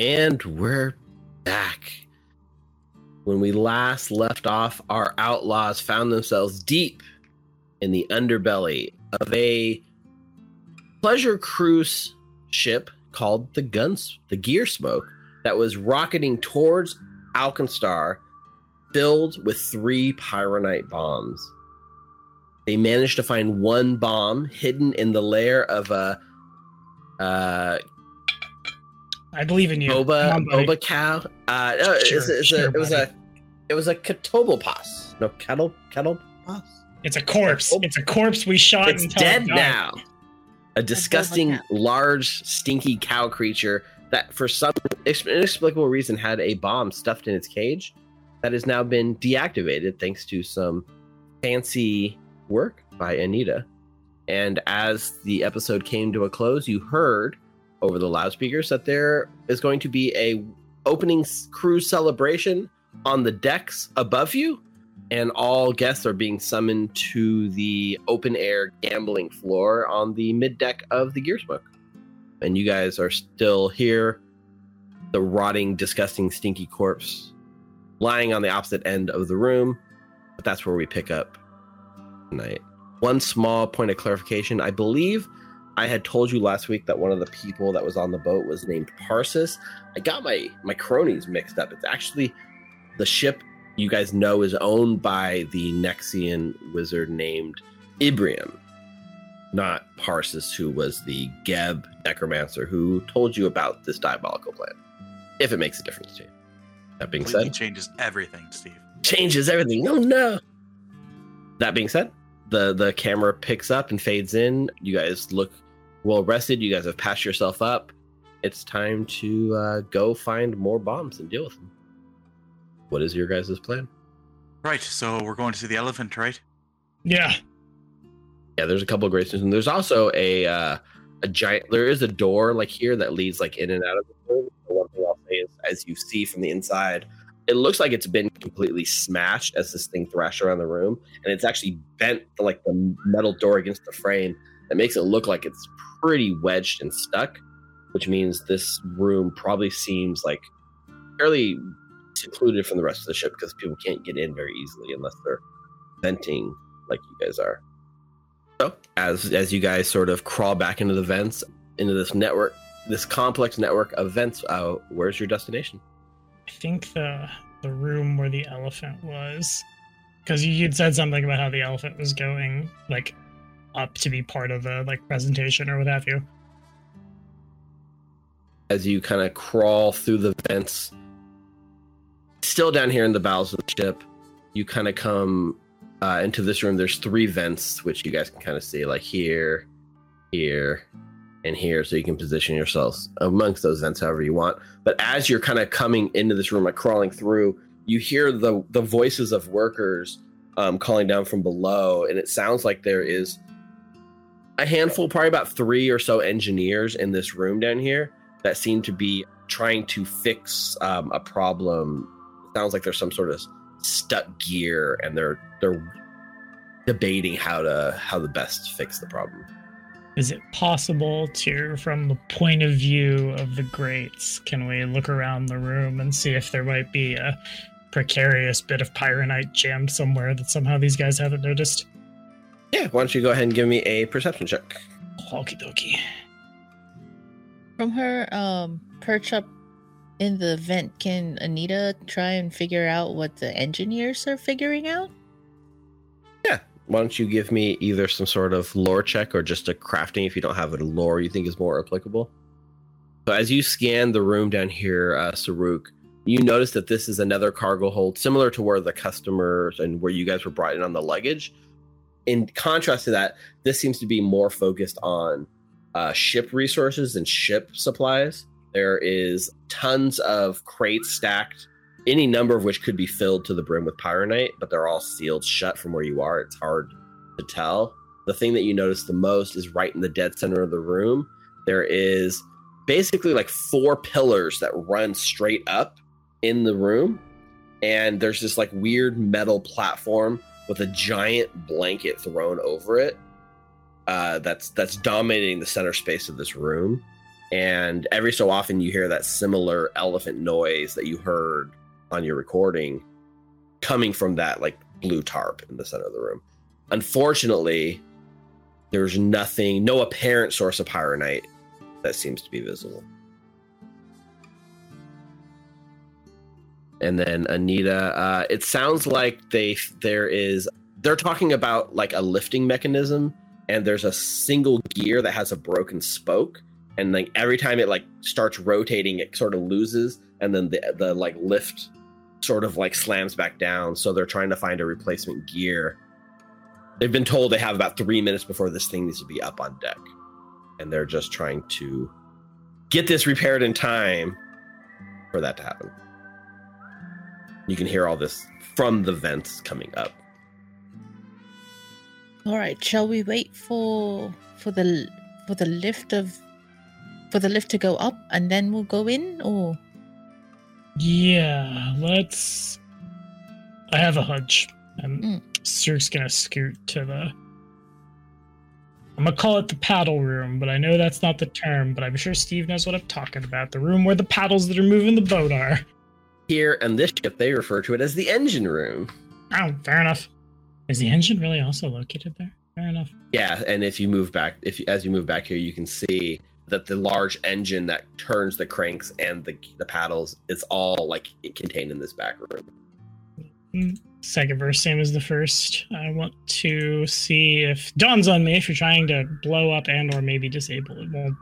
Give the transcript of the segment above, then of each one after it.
And we're back. When we last left off, our outlaws found themselves deep in the underbelly of a pleasure cruise ship called the Guns, the Gear Smoke, that was rocketing towards Alkenstar, filled with three pyronite bombs. They managed to find one bomb hidden in the lair of a uh, I believe in you. boba Come on, boba cow. Uh, no, it's, Sure, it's a, sure, it was buddy. a it was a catoblepas. No kettle kettle kettlepas. It's a corpse. It's a corpse we shot It's until it dead died. now. A disgusting, cow. large, stinky cow creature that, for some inexplicable reason, had a bomb stuffed in its cage that has now been deactivated thanks to some fancy work by Anita. And as the episode came to a close, you heard over the loudspeakers that there is going to be a opening cruise celebration on the decks above you and all guests are being summoned to the open air gambling floor on the mid deck of the Gear Smoke. And you guys are still here, the rotting, disgusting, stinky corpse lying on the opposite end of the room. But that's where we pick up tonight. One small point of clarification I believe I had told you last week that one of the people that was on the boat was named Parsis. I got my, my cronies mixed up. It's actually the ship you guys know is owned by the Nexian wizard named Ibrium, not Parsis, who was the Geb necromancer who told you about this diabolical plan. If it makes a difference to you. That being Completely said, changes everything, Steve. changes everything. Oh no. That being said, the the camera picks up and fades in. You guys look well rested. You guys have patched yourself up. It's time to uh, go find more bombs and deal with them. What is your guys' plan? Right, so we're going to see the elephant, right? Yeah. Yeah, there's a couple of great things, and there's also a uh, a giant. There is a door like here that leads like in and out of the room. The one thing I'll say is, as you see from the inside, it looks like it's been completely smashed as this thing thrashed around the room, and it's actually bent like the metal door against the frame. That makes it look like it's pretty wedged and stuck, which means this room probably seems like fairly secluded from the rest of the ship because people can't get in very easily unless they're venting like you guys are. So as as you guys sort of crawl back into the vents, into this network, this complex network of vents, uh, where's your destination? I think the the room where the elephant was, because you would said something about how the elephant was going like up to be part of the like presentation or what have you. As you kind of crawl through the vents, still down here in the bowels of the ship, you kind of come uh, into this room. There's three vents, which you guys can kind of see, like here, here, and here, so you can position yourselves amongst those vents however you want. But as you're kind of coming into this room, like crawling through, you hear the the voices of workers um, calling down from below, and it sounds like there is a handful, probably about three or so engineers in this room down here that seem to be trying to fix um, a problem. It sounds like there's some sort of stuck gear, and they're they're debating how to how the best fix the problem. Is it possible to, from the point of view of the grates, can we look around the room and see if there might be a precarious bit of pyronite jammed somewhere that somehow these guys haven't noticed? Yeah, why don't you go ahead and give me a perception check? Okie dokie. From her um perch up in the vent, can Anita try and figure out what the engineers are figuring out? Why don't you give me either some sort of lore check or just a crafting if you don't have a lore you think is more applicable? So as you scan the room down here, uh, Saruk, you notice that this is another cargo hold similar to where the customers and where you guys were brought in on the luggage. In contrast to that, this seems to be more focused on uh, ship resources and ship supplies. There is tons of crates stacked any number of which could be filled to the brim with pyronite, but they're all sealed shut from where you are. It's hard to tell. The thing that you notice the most is right in the dead center of the room. There is basically like four pillars that run straight up in the room, and there's this like weird metal platform with a giant blanket thrown over it. Uh, that's that's dominating the center space of this room. and every so often you hear that similar elephant noise that you heard on your recording coming from that like blue tarp in the center of the room. Unfortunately, there's nothing, no apparent source of pyronite that seems to be visible. And then Anita, uh, it sounds like they there is they're talking about like a lifting mechanism, and there's a single gear that has a broken spoke, and like every time it like starts rotating, it sort of loses, and then the the like lift sort of like slams back down. So they're trying to find a replacement gear. They've been told they have about three minutes before this thing needs to be up on deck, and they're just trying to get this repaired in time for that to happen. You can hear all this from the vents coming up. All right, shall we wait for for the for the lift of for the lift to go up and then we'll go in or Yeah, let's. I have a hunch. And Mm. Saruk's gonna scoot to the. I'm gonna call it the paddle room, but I know that's not the term, but I'm sure Steve knows what I'm talking about. The room where the paddles that are moving the boat are. Here on this ship, they refer to it as the engine room. Oh, fair enough. Is the engine really also located there? Fair enough. Yeah, and if you move back, if you, as you move back here, you can see that the large engine that turns the cranks and the the paddles is all like contained in this back room. Second verse, same as the first. I want to see if dawns on me if you're trying to blow up and or maybe disable it. Well,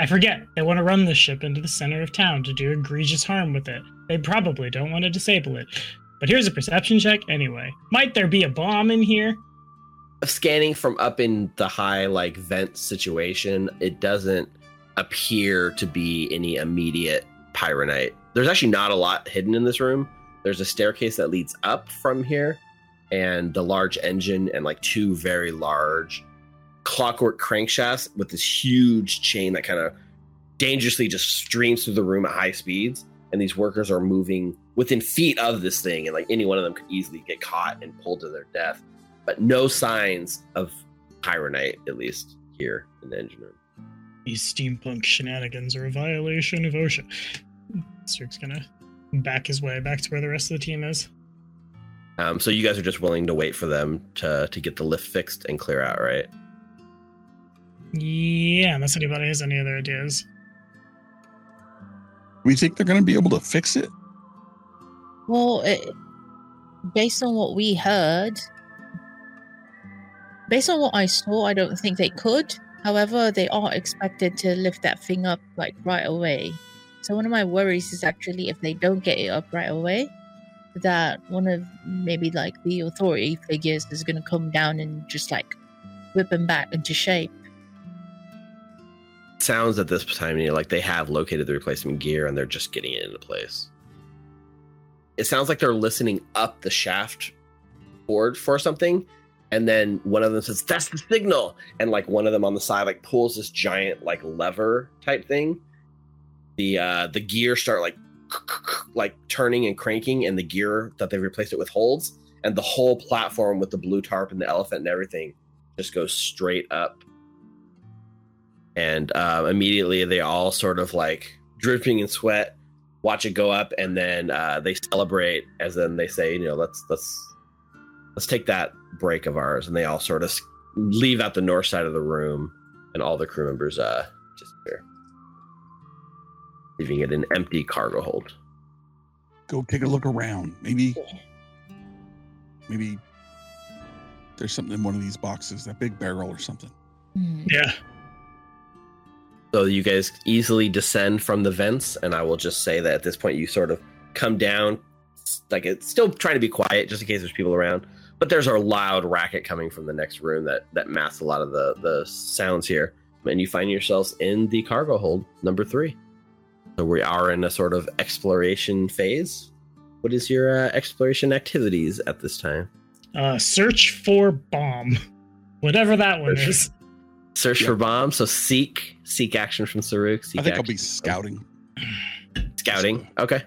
I forget. They want to run the ship into the center of town to do egregious harm with it. They probably don't want to disable it. But here's a perception check anyway. Might there be a bomb in here? Scanning from up in the high like vent situation, it doesn't appear to be any immediate pyronite. There's actually not a lot hidden in this room. There's a staircase that leads up from here, and the large engine and like two very large clockwork crankshafts with this huge chain that kind of dangerously just streams through the room at high speeds. And these workers are moving within feet of this thing, and like any one of them could easily get caught and pulled to their death. But no signs of pyronite, at least here in the engine room. These steampunk shenanigans are a violation of OSHA. Saruk's gonna back his way back to where the rest of the team is. Um, so you guys are just willing to wait for them to to get the lift fixed and clear out, right? Yeah, unless anybody has any other ideas. We think they're going to be able to fix it. well it, based on what we heard based on what I saw, I don't think they could. However, they are expected to lift that thing up like right away. So one of my worries is actually if they don't get it up right away, that one of maybe like the authority figures is going to come down and just like whip them back into shape. Sounds at this time you know, like they have located the replacement gear and they're just getting it into place. It sounds like they're listening up the shaft board for something, and then one of them says, "That's the signal," and like one of them on the side like pulls this giant like lever type thing. The uh the gear start like like turning and cranking, and the gear that they replaced it with holds, and the whole platform with the blue tarp and the elephant and everything just goes straight up. And uh, immediately they all sort of like dripping in sweat watch it go up and then uh, they celebrate as then they say you know let's let's let's take that break of ours and they all sort of leave out the north side of the room and all the crew members uh disappear leaving it an empty cargo hold Go take a look around. Maybe, maybe there's something in one of these boxes, that big barrel or something. Hmm. Yeah. So you guys easily descend from the vents, and I will just say that at this point you sort of come down, like it's still trying to be quiet, just in case there's people around. But there's a loud racket coming from the next room that that masks a lot of the the sounds here, and you find yourselves in the cargo hold number three. So we are in a sort of exploration phase. What is your uh, exploration activities at this time? Uh, search for bomb. Whatever that one Search- is. Search Yeah. for bomb So seek seek action from Saruk. Seek I think I'll be scouting scouting. Okay.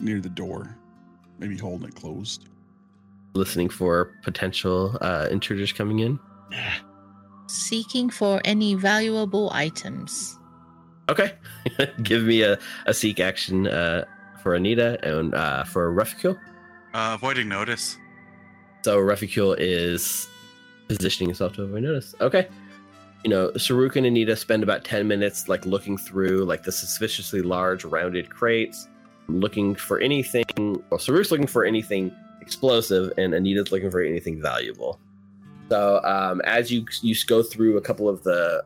near the door, maybe holding it closed. Listening for potential uh, intruders coming in. seeking for any valuable items. Okay. Give me a, a seek action uh, for Anita and uh, for Reficule. Uh, avoiding notice. So Reficule is positioning himself to avoid notice. Okay. You know, Saruk and Anita spend about 10 minutes like looking through like the suspiciously large rounded crates, looking for anything. Well, Saruk's looking for anything explosive and Anita's looking for anything valuable. So um, as you you go through a couple of the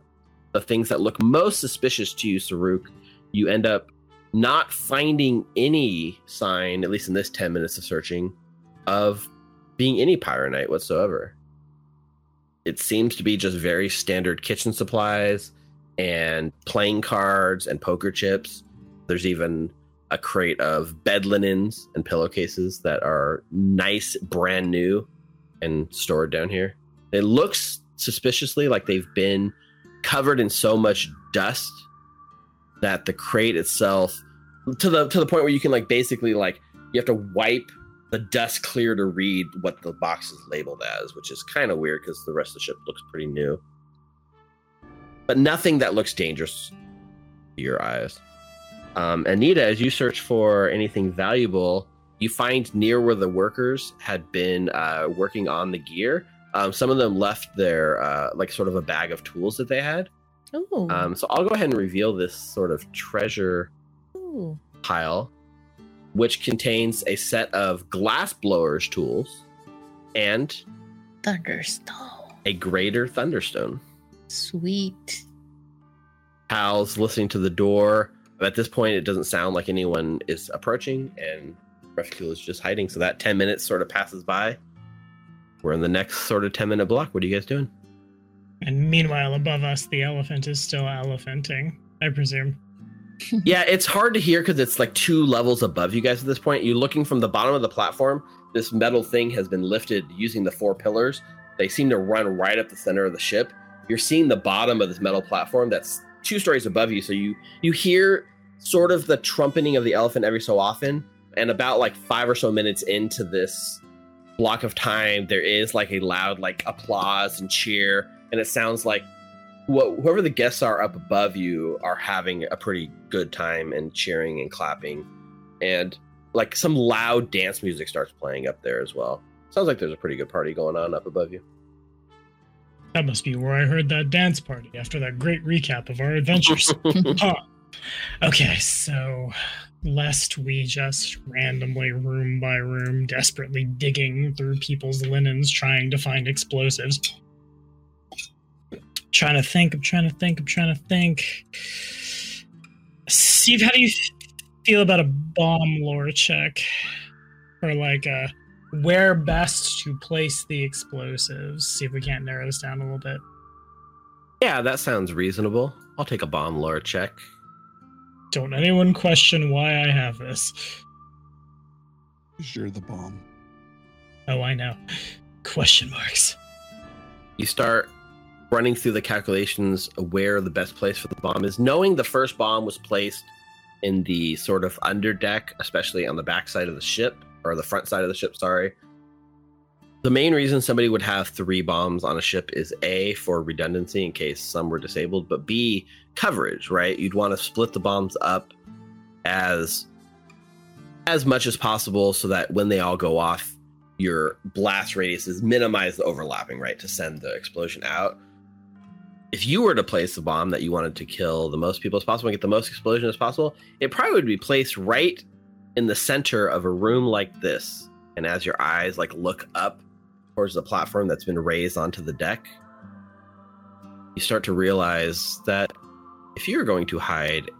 the things that look most suspicious to you, Saruk, you end up not finding any sign, at least in this 10 minutes of searching, of being any pyronite whatsoever. It seems to be just very standard kitchen supplies and playing cards and poker chips. There's even a crate of bed linens and pillowcases that are nice, brand new, and stored down here. It looks suspiciously like they've been covered in so much dust that the crate itself to the to the point where you can like basically like you have to wipe the dust clear to read what the box is labeled as, which is kind of weird because the rest of the ship looks pretty new. But nothing that looks dangerous to your eyes. Um, Anita, as you search for anything valuable, you find near where the workers had been uh, working on the gear. Um, some of them left their uh, like sort of a bag of tools that they had. Ooh. Um, so I'll go ahead and reveal this sort of treasure Ooh. pile, which contains a set of glass blowers tools and Thunderstone. a greater thunderstone. Sweet. Hal's listening to the door. But at this point, it doesn't sound like anyone is approaching, and Reficule is just hiding. So that 10 minutes sort of passes by. We're in the next sort of 10 minute block. What are you guys doing? And meanwhile, above us, the elephant is still elephanting, I presume. yeah, it's hard to hear because it's like two levels above you guys at this point. You're looking from the bottom of the platform. This metal thing has been lifted using the four pillars. They seem to run right up the center of the ship. You're seeing the bottom of this metal platform that's two stories above you. So you you hear sort of the trumpeting of the elephant every so often. And about like five or so minutes into this block of time, there is like a loud like applause and cheer, and it sounds like wh- whoever the guests are up above you are having a pretty good time and cheering and clapping, and like some loud dance music starts playing up there as well. Sounds like there's a pretty good party going on up above you. That must be where I heard that dance party after that great recap of our adventures. huh. Okay, so lest we just randomly, room by room, desperately digging through people's linens trying to find explosives. Trying to think, I'm trying to think, I'm trying to think. Steve, how do you feel about a bomb lore check? Or like a where best to place the explosives? See if we can't narrow this down a little bit. Yeah, that sounds reasonable. I'll take a bomb lore check. Don't anyone question why I have this. 'Cause You're the bomb. Oh, I know. Question marks. You start running through the calculations of where the best place for the bomb is, knowing the first bomb was placed in the sort of underdeck, especially on the backside of the ship or the front side of the ship. Sorry. The main reason somebody would have three bombs on a ship is A, for redundancy in case some were disabled, but B, coverage, right? You'd want to split the bombs up as as much as possible so that when they all go off, your blast radius is minimize the overlapping, right? To send the explosion out. If you were to place a bomb that you wanted to kill the most people as possible and get the most explosion as possible, it probably would be placed right in the center of a room like this. And as your eyes like look up towards the platform that's been raised onto the deck, you start to realize that if you're going to hide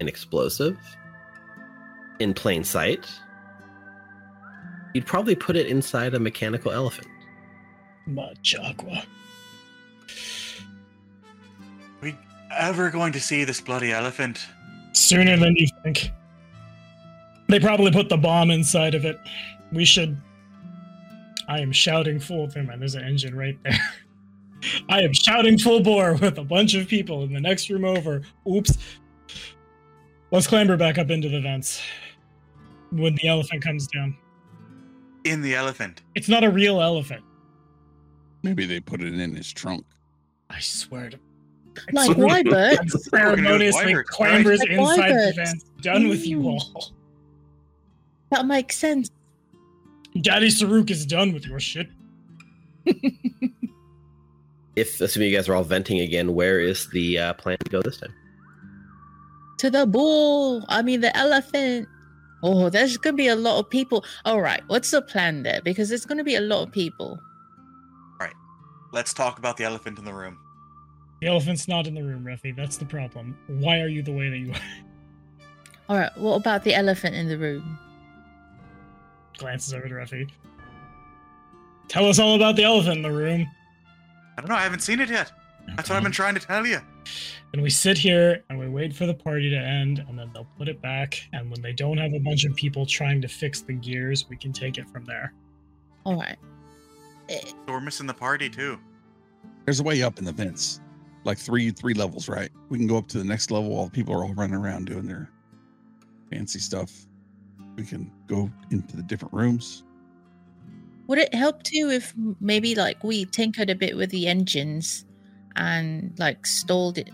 an explosive in plain sight, you'd probably put it inside a mechanical elephant. Machagua. We ever going to see this bloody elephant? Sooner than you think. They probably put the bomb inside of it. We should. I am shouting full. Never mind, there's an engine right there. I am shouting full bore with a bunch of people in the next room over. Oops. Let's clamber back up into the vents when the elephant comes down. In the elephant. It's not a real elephant. Maybe they put it in his trunk. I swear to Like why Wybert. ceremoniously Wybert, clambers right? inside the Wybert. vents. Done with you Mm. all. That makes sense. Daddy Saruk is done with your shit. If assuming you guys are all venting again, where is the uh, plan to go this time? To the bull. I mean, the elephant. Oh, there's going to be a lot of people. All right. What's the plan there? Because there's going to be a lot of people. All right, let's talk about the elephant in the room. The elephant's not in the room, Ruffy. That's the problem. Why are you the way that you are? All right. What about the elephant in the room? Glances over to Ruffy. Tell us all about the elephant in the room. I don't know. I haven't seen it yet. That's what I've been trying to tell you. And we sit here and we wait for the party to end, and then they'll put it back. And when they don't have a bunch of people trying to fix the gears, we can take it from there. All right. Eh, So we're missing the party too. There's a way up in the vents, like three three levels, right? We can go up to the next level while people are all running around doing their fancy stuff. We can go into the different rooms. Would it help too if maybe like we tinkered a bit with the engines and like stalled it,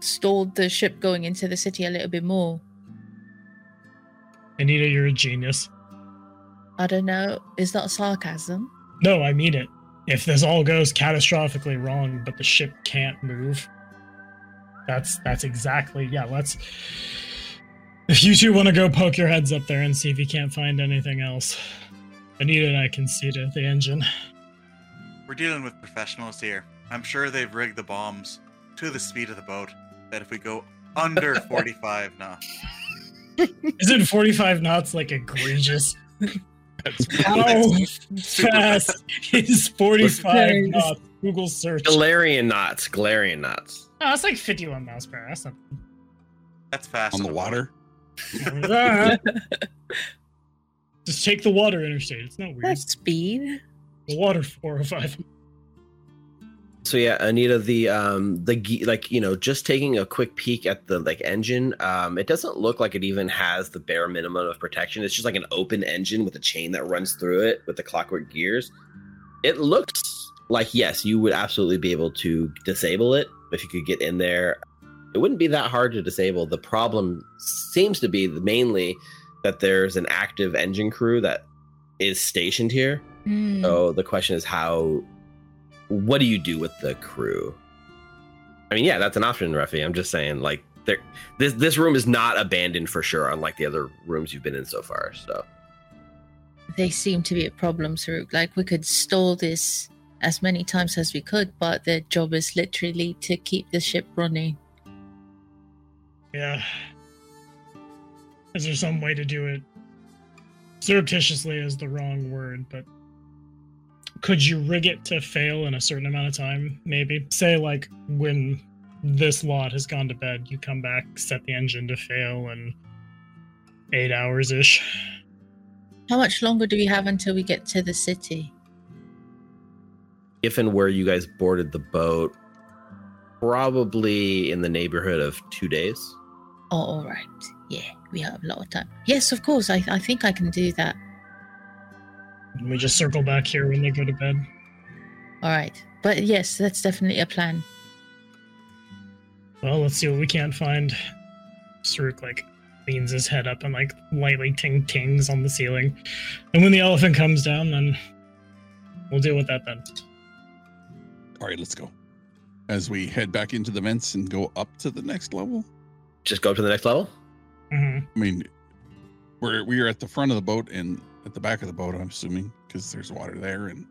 stalled the ship going into the city a little bit more? Anita, you're a genius. I don't know. Is that sarcasm? No, I mean it. If this all goes catastrophically wrong, but the ship can't move, that's that's exactly yeah. Let's. If you two want to go poke your heads up there and see if you can't find anything else, Anita and I can see to the engine. We're dealing with professionals here. I'm sure they've rigged the bombs to the speed of the boat. That if we go under 45 knots, Isn't 45 knots like egregious? That's How fast is 45 knots? Google search. Galarian knots. Galarian knots. Oh, it's like 51 miles per hour. That's not that's fast on the a boat. Just take the water interstate. It's not weird. That's speed. The water 405. So yeah, Anita, the um the like you know just taking a quick peek at the like engine, um, it doesn't look like it even has the bare minimum of protection. It's just like an open engine with a chain that runs through it with the clockwork gears. It looks like yes, you would absolutely be able to disable it if you could get in there. It wouldn't be that hard to disable. The problem seems to be mainly that there's an active engine crew that is stationed here. Hmm. So the question is how what do you do with the crew? I mean, yeah, that's an option, Ruffy. I'm just saying, like, there, this this room is not abandoned for sure, unlike the other rooms you've been in so far. So They seem to be a problem, Saruk. Like we could stall this as many times as we could, but their job is literally to keep the ship running. Yeah. Is there some way to do it? Surreptitiously is the wrong word, but could you rig it to fail in a certain amount of time? Maybe. Say, like, when this lot has gone to bed, you come back, set the engine to fail in eight hours ish. How much longer do we have until we get to the city? if and where you guys boarded the boat, probably in the neighborhood of two days. Oh, all right. Yeah, we have a lot of time. Yes, of course. I, I think I can do that. And we just circle back here when they go to bed. All right. But yes, that's definitely a plan. Well, let's see what we can't find. Saruk like leans his head up and like lightly ting tings on the ceiling. And when the elephant comes down, then we'll deal with that then. All right, let's go. As we head back into the vents and go up to the next level. Just go up to the next level. hmm I mean, we're we are at the front of the boat and at the back of the boat. I'm assuming because there's water there, and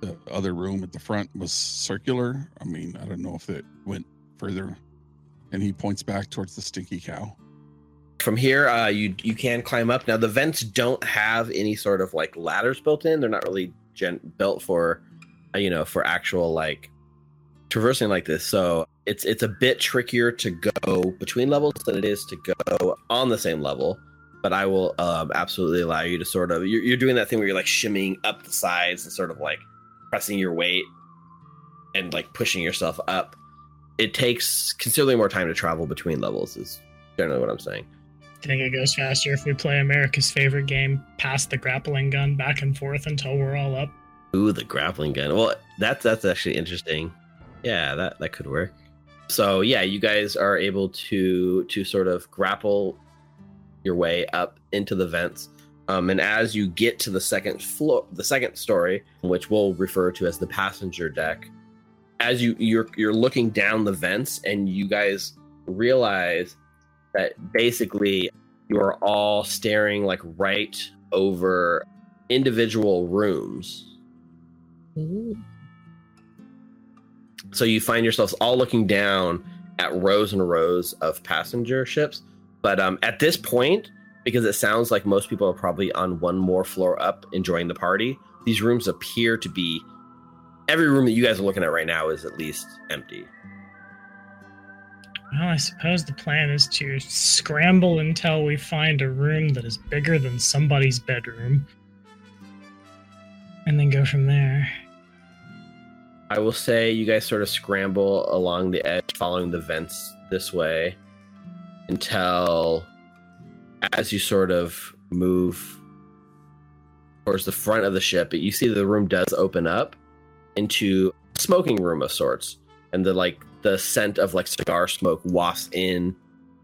the other room at the front was circular. I mean, I don't know if it went further. And he points back towards the stinky cow. From here, uh, you you can climb up. Now the vents don't have any sort of like ladders built in. They're not really gen- built for, uh, you know, for actual like traversing like this. So it's it's a bit trickier to go between levels than it is to go on the same level. But I will um, absolutely allow you to sort of you're, you're doing that thing where you're like shimmying up the sides and sort of like pressing your weight and like pushing yourself up. It takes considerably more time to travel between levels. Is generally what I'm saying. I think it goes faster if we play America's favorite game, pass the grappling gun back and forth until we're all up. Ooh, the grappling gun. Well, that's that's actually interesting. Yeah, that that could work. So yeah, you guys are able to to sort of grapple your way up into the vents. Um, and as you get to the second floor, the second story, which we'll refer to as the passenger deck, as you you're you're looking down the vents, and you guys realize that basically you're all staring like right over individual rooms. So you find yourselves all looking down at rows and rows of passenger ships. But um, at this point, because it sounds like most people are probably on one more floor up enjoying the party, these rooms appear to be every room that you guys are looking at right now is at least empty. Well, I suppose the plan is to scramble until we find a room that is bigger than somebody's bedroom. And then go from there. I will say you guys sort of scramble along the edge, following the vents this way until as you sort of move towards the front of the ship, you see the room does open up into a smoking room of sorts. And the like the scent of like cigar smoke wafts in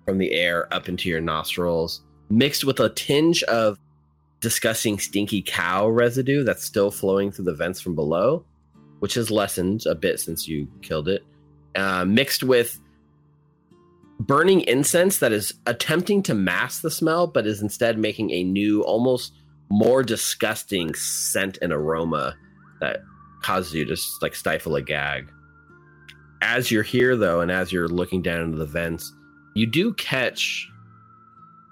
from the air up into your nostrils, mixed with a tinge of disgusting stinky cow residue that's still flowing through the vents from below which has lessened a bit since you killed it, uh, mixed with burning incense that is attempting to mask the smell, but is instead making a new, almost more disgusting scent and aroma that causes you to like stifle a gag. As you're here, though, and as you're looking down into the vents, you do catch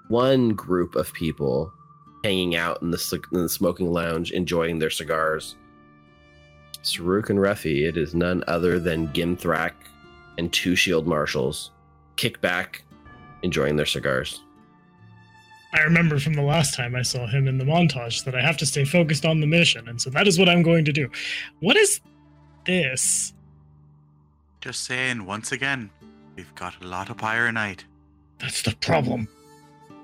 one group of people hanging out in the, in the smoking lounge, enjoying their cigars. Saruk and Ruffy, it is none other than Gimthrak and two shield marshals kick back, enjoying their cigars. I remember from the last time I saw him in the montage that I have to stay focused on the mission, and so that is what I'm going to do. What is this? Just saying, once again, we've got a lot of pyronite. That's the problem.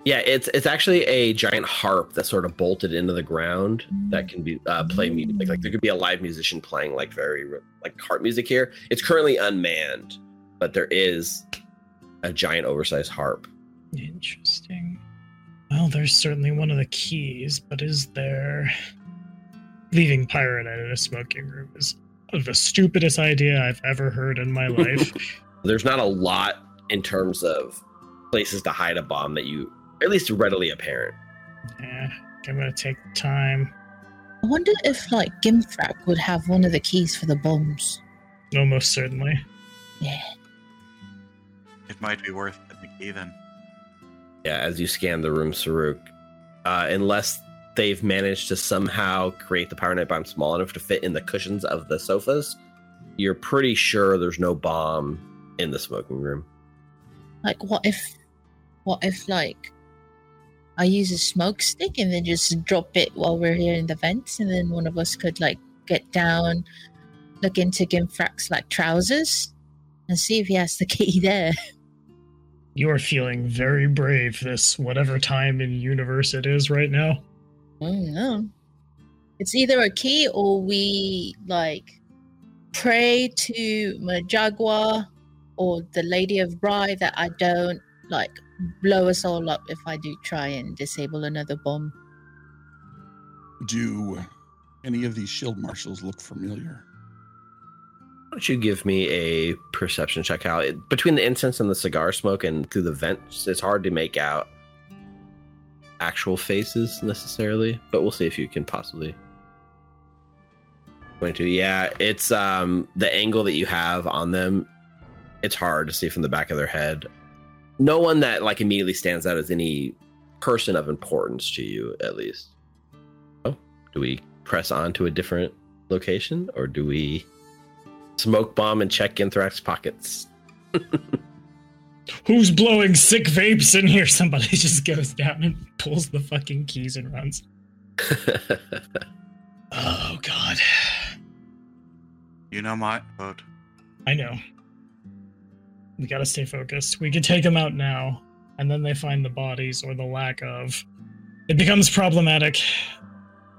Yeah, it's it's actually a giant harp that's sort of bolted into the ground that can be uh, play music. Like, like there could be a live musician playing like very like harp music here. It's currently unmanned, but there is a giant oversized harp. Interesting. Well, there's certainly one of the keys, but is there. Leaving Pyronite in a smoking room is the stupidest idea I've ever heard in my life. There's not a lot in terms of places to hide a bomb that you at least readily apparent. yeah, I'm gonna take time. I wonder if like Gimfrak would have one of the keys for the bombs. Almost certainly. Yeah. It might be worth getting a key then. Yeah, as you scan the room, Saruk, uh, unless they've managed to somehow create the Pyronite bomb small enough to fit in the cushions of the sofas, you're pretty sure there's no bomb in the smoking room. Like what if what if like I use a smoke stick and then just drop it while we're here in the vents and then one of us could like get down, look into Gimfrak's like trousers and see if he has the key there. You are feeling very brave this whatever time in universe it is right now. Oh, I don't. It's either a key or we like pray to Majagua or the Lady of Rye that I don't like blow us all up if I do try and disable another bomb. Do any of these shield marshals look familiar? Why don't you give me a perception check out? It- Between the incense and the cigar smoke and through the vents, it's hard to make out actual faces necessarily, but we'll see if you can possibly. 22. Yeah, it's um the angle that you have on them, it's hard to see from the back of their head. No one that like immediately stands out as any person of importance to you, at least. Oh, do we press on to a different location or do we smoke bomb and check Ginthorax pockets? Who's blowing sick vapes in here? Somebody just goes down and pulls the fucking keys and runs. Oh god. You know my vote. I know. We gotta stay focused. We could take them out now, and then they find the bodies or the lack of. It becomes problematic.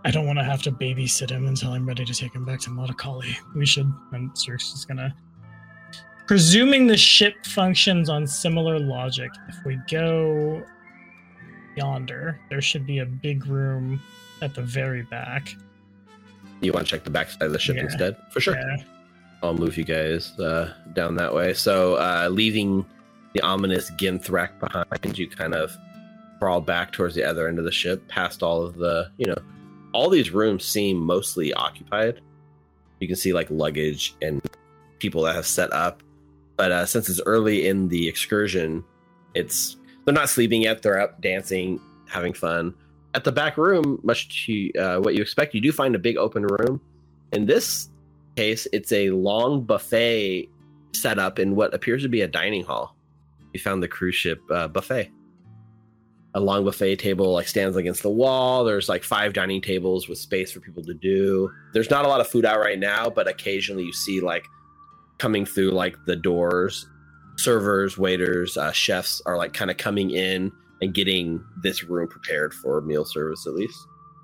I don't want to have to babysit him until I'm ready to take him back to Motakali. We should. And Saruk's is gonna presuming the ship functions on similar logic, if we go yonder, there should be a big room at the very back. You want to check the backside of the ship Yeah. instead? For sure. Yeah. I'll move you guys uh, down that way. So, uh, leaving the ominous Ginthrak behind, you kind of crawl back towards the other end of the ship, past all of the, you know, all these rooms seem mostly occupied. You can see like luggage and people that have set up. But uh, since it's early in the excursion, it's they're not sleeping yet. They're up dancing, having fun. At the back room, much to uh, what you expect, you do find a big open room. and this case, it's a long buffet set up in what appears to be a dining hall. You found the cruise ship uh, buffet. A long buffet table like stands against the wall. There's like five dining tables with space for people to do. There's not a lot of food out right now, but occasionally you see like coming through like the doors, servers, waiters, uh, chefs are like kind of coming in and getting this room prepared for meal service at least.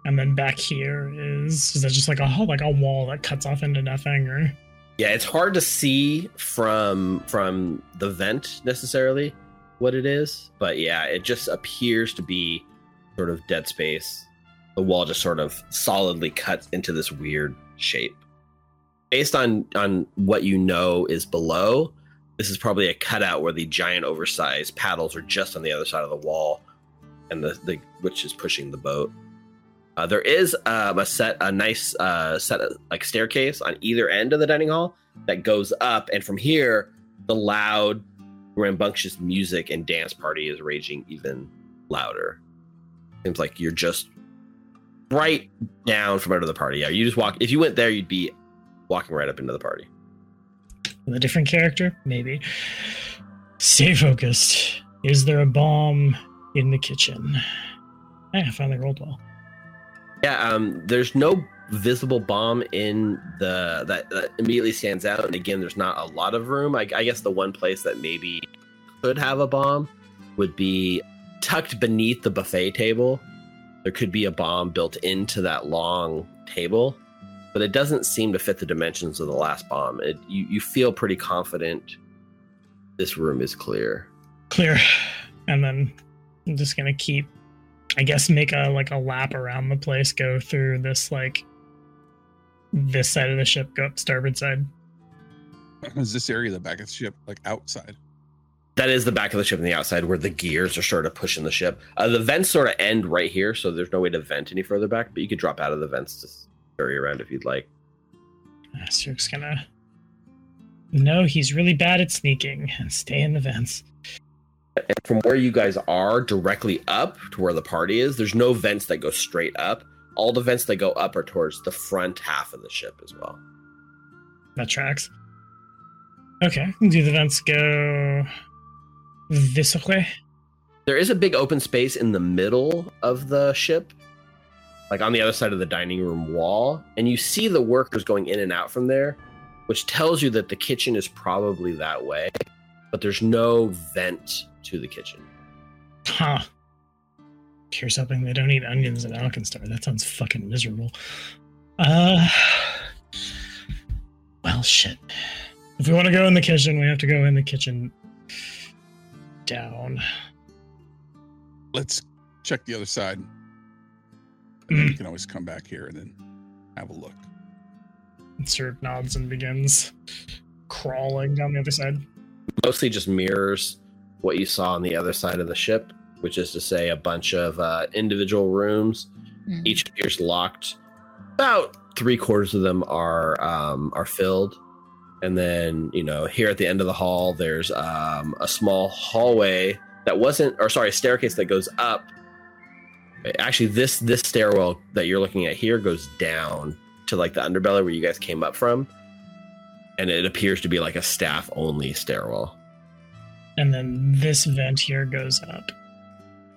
And then back here is is that just like a like a wall that cuts off into nothing or Yeah, it's hard to see from from the vent necessarily what it is, but yeah, it just appears to be sort of dead space. The wall just sort of solidly cuts into this weird shape. Based on on what you know is below, this is probably a cutout where the giant oversized paddles are just on the other side of the wall, and the, the which is pushing the boat. Uh, there is um, a set, a nice uh, set of like staircase on either end of the dining hall that goes up, and from here, the loud, rambunctious music and dance party is raging even louder. Seems like you're just right down from under the party. Yeah, you just walk. If you went there, you'd be walking right up into the party. with a different character? Maybe. Stay focused. Is there a bomb in the kitchen? I finally rolled well. Yeah, um, there's no visible bomb in the that, that immediately stands out, and again, there's not a lot of room. I, I guess the one place that maybe could have a bomb would be tucked beneath the buffet table. There could be a bomb built into that long table, but it doesn't seem to fit the dimensions of the last bomb. It, you you feel pretty confident this room is clear. Clear. And then I'm just gonna keep I guess make a like a lap around the place, go through this like this side of the ship, go up starboard side. Is this area the back of the ship like outside? That is the back of the ship on the outside where the gears are sort of pushing the ship. Uh, the vents sort of end right here, so there's no way to vent any further back, but you could drop out of the vents to scurry around if you'd like. Asterix gonna No, he's really bad at sneaking. Stay in the vents. And from where you guys are, directly up to where the party is, there's no vents that go straight up. All the vents that go up are towards the front half of the ship as well. That tracks. Okay. Do the vents go this way? There is a big open space in the middle of the ship, like on the other side of the dining room wall, and you see the workers going in and out from there, which tells you that the kitchen is probably that way, but there's no vent to the kitchen. Huh. Here's hoping they don't eat onions at Alkenstar. That sounds fucking miserable. Uh. Well, shit. If we want to go in the kitchen, we have to go in the kitchen down. Let's check the other side. And then we Mm. can always come back here and then have a look. And Sir nods and begins crawling down the other side. Mostly just mirrors what you saw on the other side of the ship, which is to say, a bunch of uh, individual rooms Mm. each appears locked. About three quarters of them are um, are filled, and then you know here at the end of the hall, there's um, a small hallway that wasn't, or sorry, a staircase that goes up. Actually, this this stairwell that you're looking at here goes down to like the underbelly where you guys came up from, and it appears to be like a staff only stairwell. And then this vent here goes up.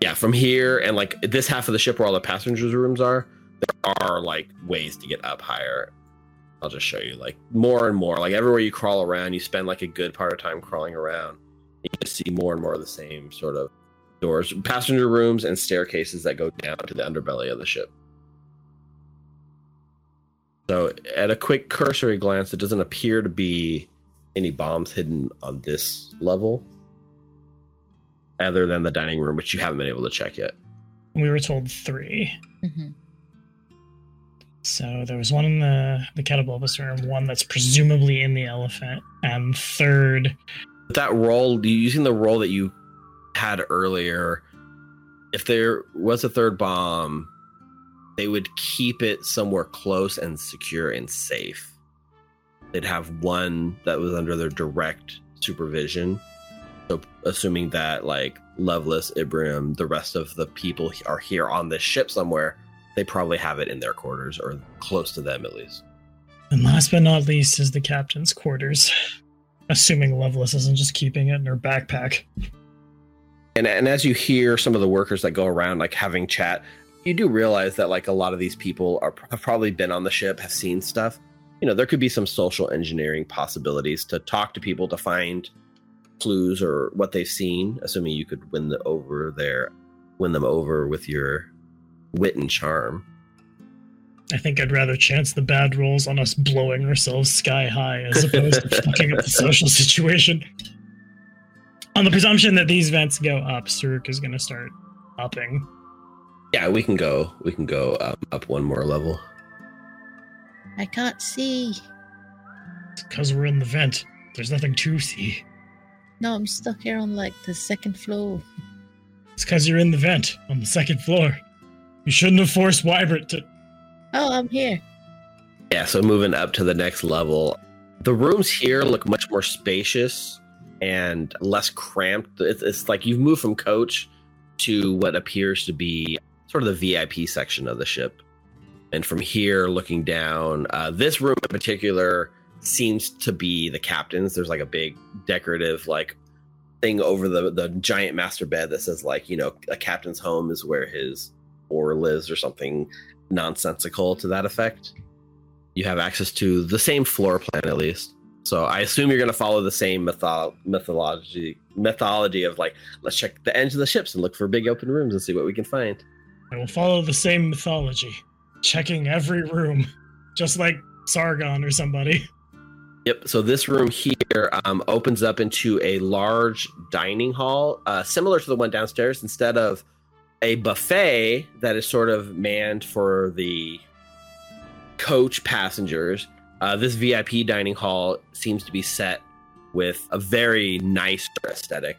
yeah, from here and like this half of the ship where all the passengers' rooms are, there are like ways to get up higher. I'll just show you like more and more. Like everywhere you crawl around, you spend like a good part of time crawling around. You just see more and more of the same sort of doors, passenger rooms, and staircases that go down to the underbelly of the ship. So, at a quick cursory glance, it doesn't appear to be any bombs hidden on this level, other than the dining room, which you haven't been able to check yet. We were told three. hmm So there was one in the the catapultus room, one that's presumably in the elephant, and third, that roll using the roll that you had earlier if there was a third bomb they would keep it somewhere close and secure and safe they'd have one that was under their direct supervision so assuming that like Lovelace, Ibrahim, the rest of the people are here on this ship somewhere, they probably have it in their quarters or close to them at least. and last but not least is the captain's quarters. Assuming Lovelace isn't just keeping it in her backpack. and and as you hear some of the workers that go around like having chat you do realize that like a lot of these people are have probably been on the ship have seen stuff you know there could be some social engineering possibilities to talk to people to find clues or what they've seen assuming you could win the over their win them over with your wit and charm I think I'd rather chance the bad rolls on us blowing ourselves sky high as opposed to fucking up the social situation. On the presumption that these vents go up, Saruk is going to start upping. Yeah we can go we can go um, up one more level I can't see. Because we're in the vent. There's nothing to see. No, I'm stuck here on like the second floor. It's because you're in the vent on the second floor. You shouldn't have forced Wybert to. Oh, I'm here. Yeah, so moving up to the next level, the rooms here look much more spacious and less cramped. It's, it's like you've moved from coach to what appears to be sort of the VIP section of the ship. And from here, looking down, uh, this room in particular seems to be the captain's. There's like a big decorative like thing over the the giant master bed that says like you know a captain's home is where his or lives or something nonsensical to that effect you have access to the same floor plan at least. So I assume you're going to follow the same metho- methodology methodology of like let's check the ends of the ships and look for big open rooms and see what we can find. I will follow the same mythology, checking every room, just like Sargon or somebody. Yep. So this room here um, opens up into a large dining hall, uh, similar to the one downstairs. Instead of a buffet that is sort of manned for the coach passengers, uh, this VIP dining hall seems to be set with a very nice aesthetic.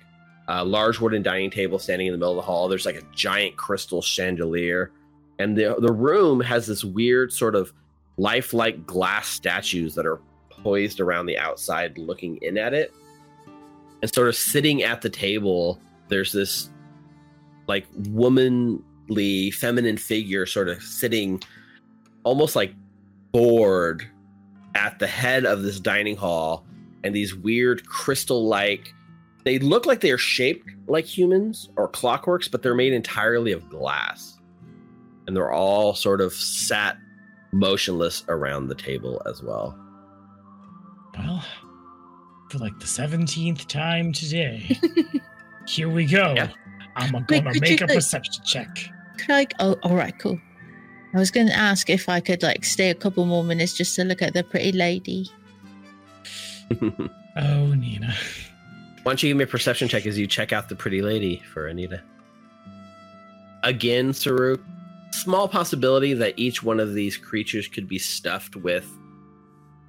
A large wooden dining table standing in the middle of the hall. There's like a giant crystal chandelier, and the the room has this weird sort of lifelike glass statues that are poised around the outside looking in at it. And sort of sitting at the table, there's this like womanly feminine figure sort of sitting almost like bored at the head of this dining hall and these weird crystal like they look like they're shaped like humans or clockworks but they're made entirely of glass and they're all sort of sat motionless around the table as well Well, for like the 17th time today, here we go. Yeah. I'm gonna could make a like- perception check. Could I? Oh, all right, cool. I was going to ask if I could like stay a couple more minutes just to look at the pretty lady. Oh, Nina. Don't you give me a perception check as you check out the pretty lady for anita? Again Saruk, small possibility that each one of these creatures could be stuffed with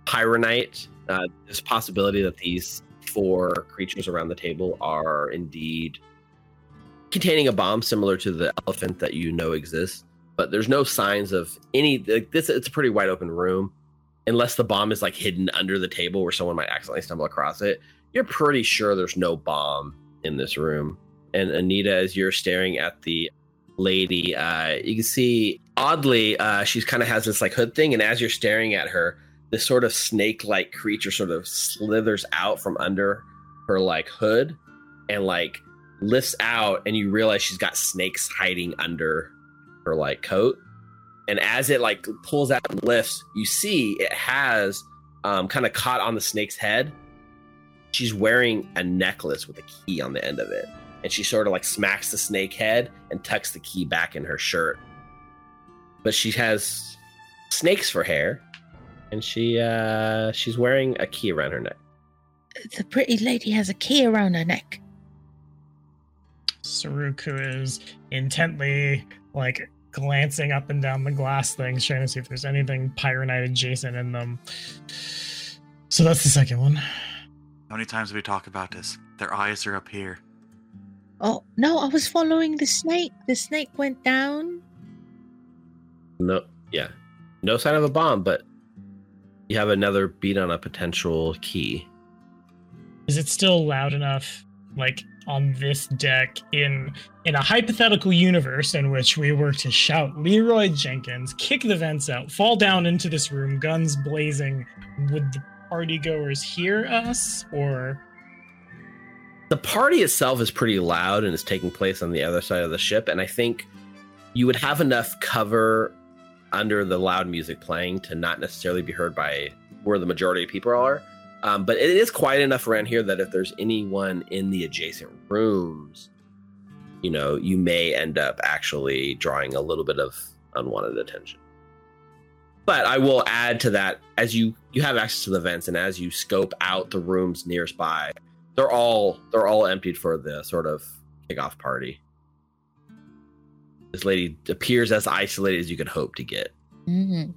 pyronite uh, there's possibility that these four creatures around the table are indeed containing a bomb similar to the elephant that you know exists but there's no signs of any like this it's a pretty wide open room. Unless the bomb is like hidden under the table where someone might accidentally stumble across it you're pretty sure there's no bomb in this room. And anita as you're staring at the lady uh you can see oddly uh she's kind of has this like hood thing. And as you're staring at her this sort of snake like creature sort of slithers out from under her like hood and like lifts out. And you realize she's got snakes hiding under her like coat. And as it like pulls out and lifts you see it has um kind of caught on the snake's head she's wearing a necklace with a key on the end of it and she sort of like smacks the snake head and tucks the key back in her shirt but she has snakes for hair and she uh she's wearing a key around her neck The pretty lady has a key around her neck. Saruk, is intently like glancing up and down the glass things, trying to see if there's anything Pyronite adjacent in them. So that's the second one. How many times have we talked about this? Their eyes are up here. Oh no, I was following the snake. The snake went down. No, yeah, no sign of a bomb, but you have another beat on a potential key. Is it still loud enough, like on this deck, in in a hypothetical universe in which we were to shout Leroy Jenkins, kick the vents out, fall down into this room, guns blazing? Would the party goers hear us, or The party itself is pretty loud and is taking place on the other side of the ship, and I think you would have enough cover under the loud music playing to not necessarily be heard by where the majority of people are. Um, but it is quiet enough around here that if there's anyone in the adjacent rooms, you know, you may end up actually drawing a little bit of unwanted attention. But I will add to that as you you have access to the vents and as you scope out the rooms nearby, they're all they're all emptied for the sort of kickoff party. This lady appears as isolated as you could hope to get. Mm-hmm.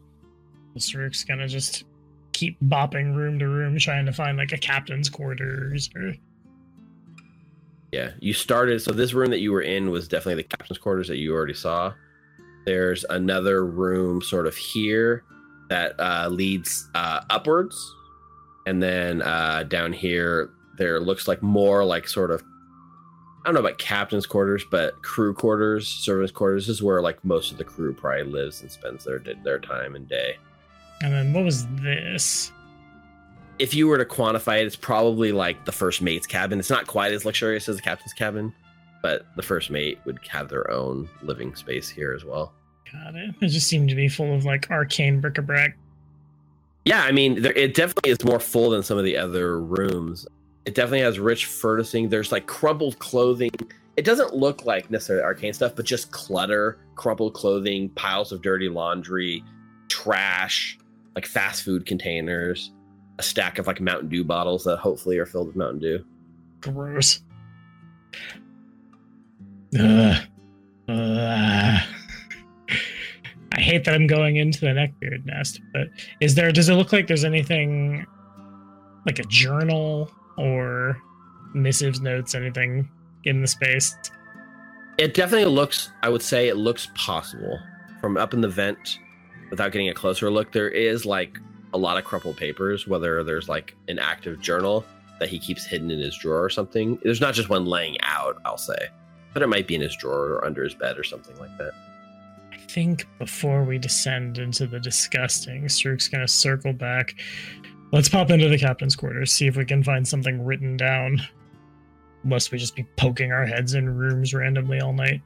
Saruk's gonna just keep bopping room to room, trying to find like a captain's quarters or Yeah, you started. So this room that you were in was definitely the captain's quarters that you already saw. There's another room sort of here that uh, leads uh, upwards, and then uh, down here there looks like more like sort of I don't know about captain's quarters, but crew quarters, servants' quarters. This is where like most of the crew probably lives and spends their their time and day. And then what was this? if you were to quantify it, it's probably like the first mate's cabin. It's not quite as luxurious as the captain's cabin, but the first mate would have their own living space here as well. Got it. It just seemed to be full of like arcane bric-a-brac. Yeah, I mean, there, it definitely is more full than some of the other rooms. It definitely has rich furnishing. There's like crumpled clothing. It doesn't look like necessarily arcane stuff, but just clutter, crumpled clothing, piles of dirty laundry, trash, like fast food containers, a stack of like Mountain Dew bottles that hopefully are filled with Mountain Dew. Gross. Ugh. Ugh. I hate that I'm going into the neckbeard nest, but is there does it look like there's anything like a journal or missives, notes, anything in the space? It definitely looks, I would say it looks possible from up in the vent without getting a closer look. There is like a lot of crumpled papers, whether there's like an active journal that he keeps hidden in his drawer or something. There's not just one laying out, I'll say, but it might be in his drawer or under his bed or something like that. I think before we descend into the disgusting, Saruk's gonna circle back. Let's pop into the captain's quarters, see if we can find something written down. Must we just be poking our heads in rooms randomly all night?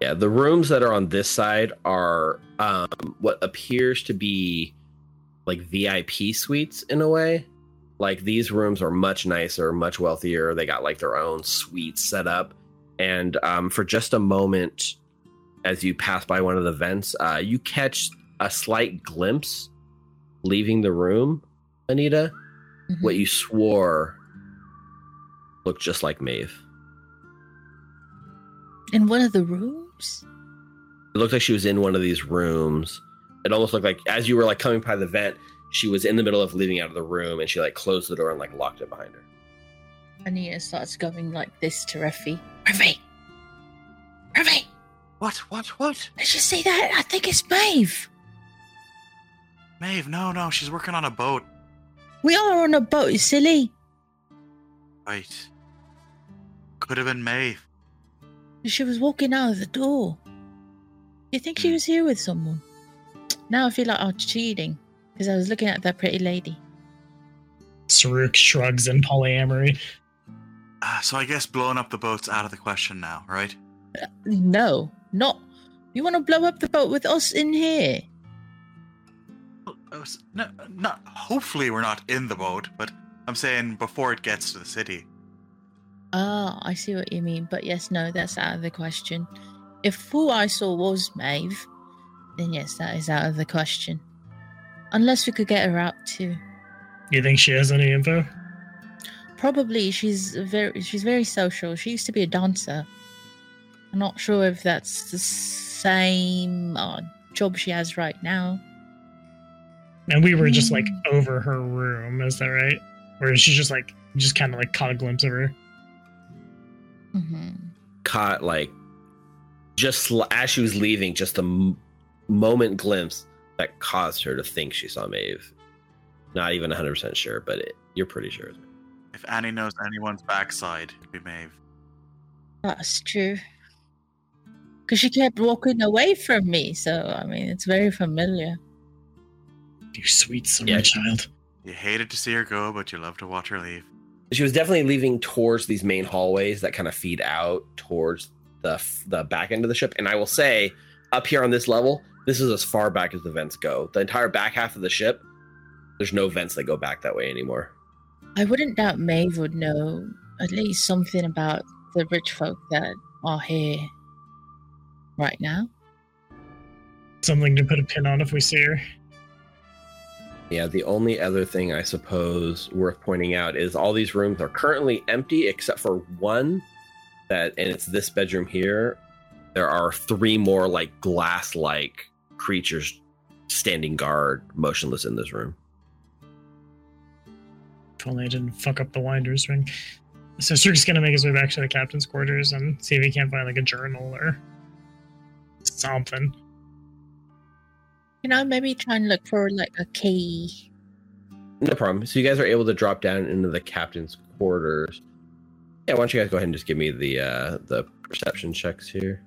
Yeah, the rooms that are on this side are um, what appears to be like VIP suites in a way. Like these rooms are much nicer, much wealthier. They got like their own suites set up. And um, for just a moment, as you pass by one of the vents, uh, you catch a slight glimpse leaving the room, Anita. Mhm. What you swore looked just like Maeve. In one of the rooms? It looked like she was in one of these rooms. It almost looked like as you were like coming by the vent, she was in the middle of leaving out of the room and she like closed the door and like locked it behind her. Anita starts going like this to Refi. Refi! Refi! What? What? What? Did you see that? I think it's Maeve. Maeve, no, no, she's working on a boat. We are on a boat, you silly. Right. Could have been Maeve. She was walking out of the door. You think she Hmm. was here with someone? Now I feel like I'm cheating because I was looking at that pretty lady. Saruk shrugs in polyamory. Ah, so I guess blowing up the boat's out of the question now, right? No, not. You want to blow up the boat with us in here? Well, No, not. Hopefully, we're not in the boat, but I'm saying before it gets to the city. Ah, I see what you mean. But yes, no, that's out of the question. If who I saw was Maeve, then yes, that is out of the question. Unless we could get her out too. You think she has any info? Probably she's very she's very social. She used to be a dancer. I'm not sure if that's the same uh, job she has right now. And we were just like Mm. over her room, is that right? Or is she just like just kind of like caught a glimpse of her? hmm Caught like just as she was leaving, just a m- moment glimpse that caused her to think she saw Maeve. Not even 100% sure, but it, you're pretty sure. If Annie knows anyone's backside, it'd be Maeve. That's true. Because she kept walking away from me, so I mean it's very familiar. You sweet summer Yeah. child. You hated to see her go, but you love to watch her leave. She was definitely leaving towards these main hallways that kind of feed out towards the the back end of the ship. And I will say, up here on this level, this is as far back as the vents go. The entire back half of the ship, there's no vents that go back that way anymore. I wouldn't doubt Maeve would know at least something about the rich folk that are here right now. Something to put a pin on if we see her. Yeah, the only other thing I suppose worth pointing out is all these rooms are currently empty except for one that and it's this bedroom here. There are three more like glass like creatures standing guard motionless in this room. If only I didn't fuck up the winders ring. So Saruk's gonna make his way back to the captain's quarters and see if he can't find like a journal or something. You know, maybe try and look for like a key. No problem. So you guys are able to drop down into the captain's quarters. Yeah, why don't you guys go ahead and just give me the uh the perception checks here.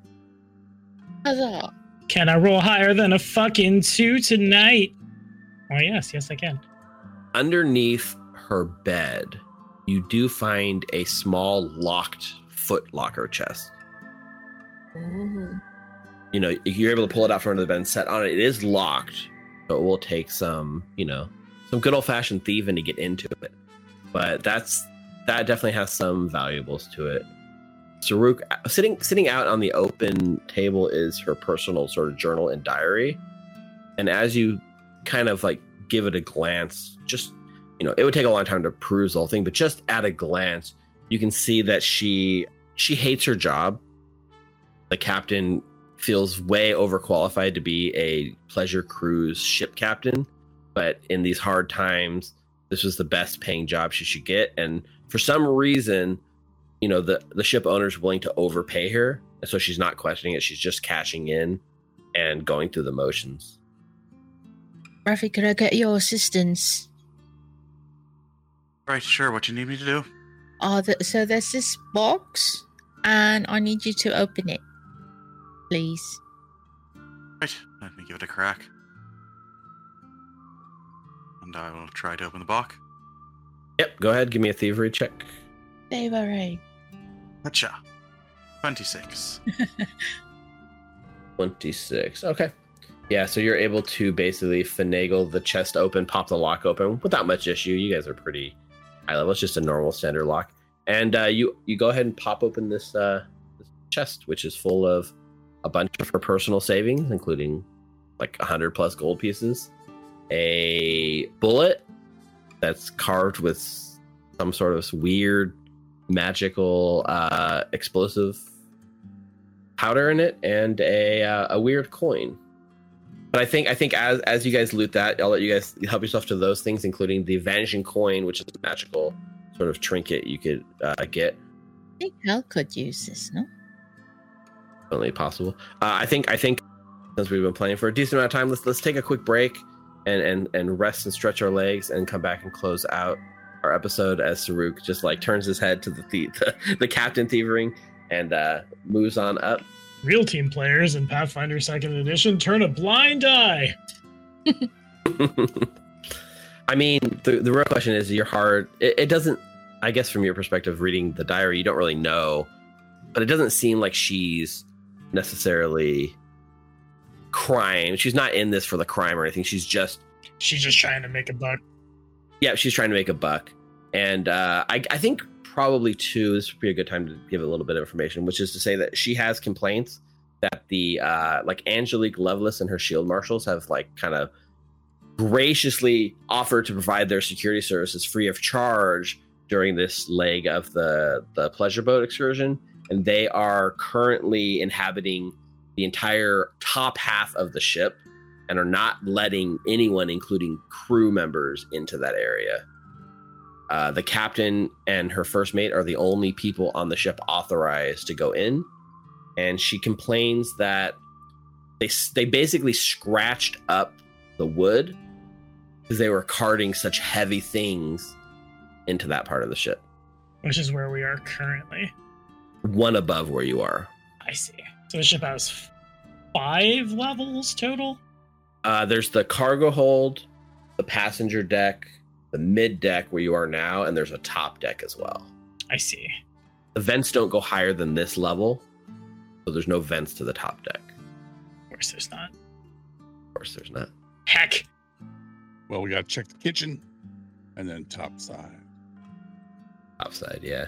Huzzah! Can I roll higher than a fucking two tonight? Oh yes, yes I can. Underneath her bed, you do find a small locked foot locker chest. Ooh. you know, you're able to pull it out from under the bed and set on it. It is locked, so it will take some, you know, some good old fashioned thieving to get into it. But that's that definitely has some valuables to it. Saruk sitting sitting out on the open table is her personal sort of journal and diary. And as you kind of like give it a glance, just you know, it would take a long time to peruse the whole thing, but just at a glance, you can see that she she hates her job. The captain feels way overqualified to be a pleasure cruise ship captain, but in these hard times, this was the best paying job she should get. And for some reason, you know, the the ship owner's willing to overpay her, and so she's not questioning it. She's just cashing in and going through the motions. Rafi, could I get your assistance? Right, sure. What you need me to do? Uh, th- so there's this box, and I need you to open it, please. Right, let me give it a crack. And I will try to open the box. Yep, go ahead, give me a thievery check. Dave, alright. Gotcha. 26. 26. Okay. Yeah, so you're able to basically finagle the chest open, pop the lock open without much issue. You guys are pretty high level. It's just a normal standard lock. And uh, you you go ahead and pop open this, uh, this chest, which is full of a bunch of her personal savings, including like 100 plus gold pieces, a bullet that's carved with some sort of weird magical uh, explosive powder in it and a uh, a weird coin. But I think I think as as you guys loot that, I'll let you guys help yourself to those things, including the vanishing coin, which is a magical sort of trinket you could uh, get. I think Hal could use this, no? Only possible. Uh, I think I think since we've been playing for a decent amount of time, let's let's take a quick break and and and rest and stretch our legs and come back and close out our episode as Saruk just like turns his head to the the, the, the captain thievering and uh, moves on up. Real team players in Pathfinder Second Edition turn a blind eye. I mean, the the real question is your heart. It, it doesn't. I guess from your perspective, reading the diary, you don't really know, but it doesn't seem like she's necessarily crime. She's not in this for the crime or anything. She's just She's just trying to make a buck. yeah, she's trying to make a buck. And uh, I, I think probably too, this would be a good time to give a little bit of information, which is to say that she has complaints that the uh, like Angelique Lovelace and her shield marshals have like kind of graciously offered to provide their security services free of charge during this leg of the the pleasure boat excursion. And they are currently inhabiting the entire top half of the ship and are not letting anyone including crew members into that area uh, the captain and her first mate are the only people on the ship authorized to go in and she complains that they they basically scratched up the wood because they were carting such heavy things into that part of the ship. which is where we are currently. One above where you are. I see. So the ship has five levels total. Uh, there's the cargo hold, the passenger deck, the mid deck where you are now, and there's a top deck as well. I see. The vents don't go higher than this level, so there's no vents to the top deck. Of course, there's not. Of course, there's not. Heck, Well, we got to check the kitchen and then top side. Top side, yeah.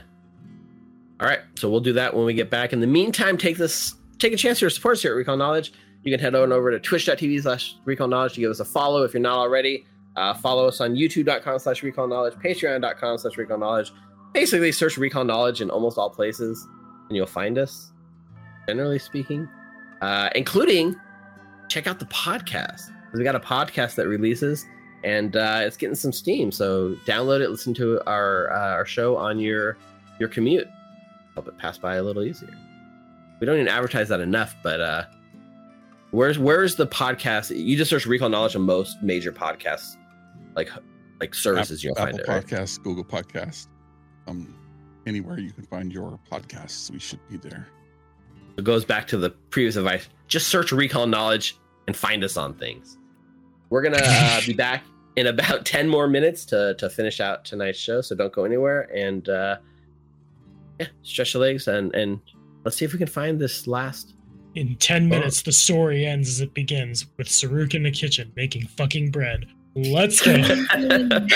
All right, so we'll do that when we get back. In the meantime, take this, take a chance to support us here at Recall Knowledge. You can head on over to twitch.tv slash recall knowledge to give us a follow if you're not already. Uh, follow us on youtube.com slash recall knowledge, patreon.com slash recall knowledge. Basically, search recall knowledge in almost all places and you'll find us, generally speaking, uh, including check out the podcast. We got a podcast that releases and uh, it's getting some steam. So download it, listen to our uh, our show on your your commute. Help it pass by a little easier. We don't even advertise that enough, but uh, where's where's the podcast? You just search Recall Knowledge on most major podcasts, like like services. You'll Apple find it. Right? Podcast, Google Podcast, um, anywhere you can find your podcasts, we should be there. It goes back to the previous advice. Just search Recall Knowledge and find us on things. We're gonna uh, be back in about ten more minutes to to finish out tonight's show. So don't go anywhere and uh, yeah, stretch your legs and and let's see if we can find this last. in 10 minutes, the story ends as it begins with Saruk in the kitchen making fucking bread. Let's go.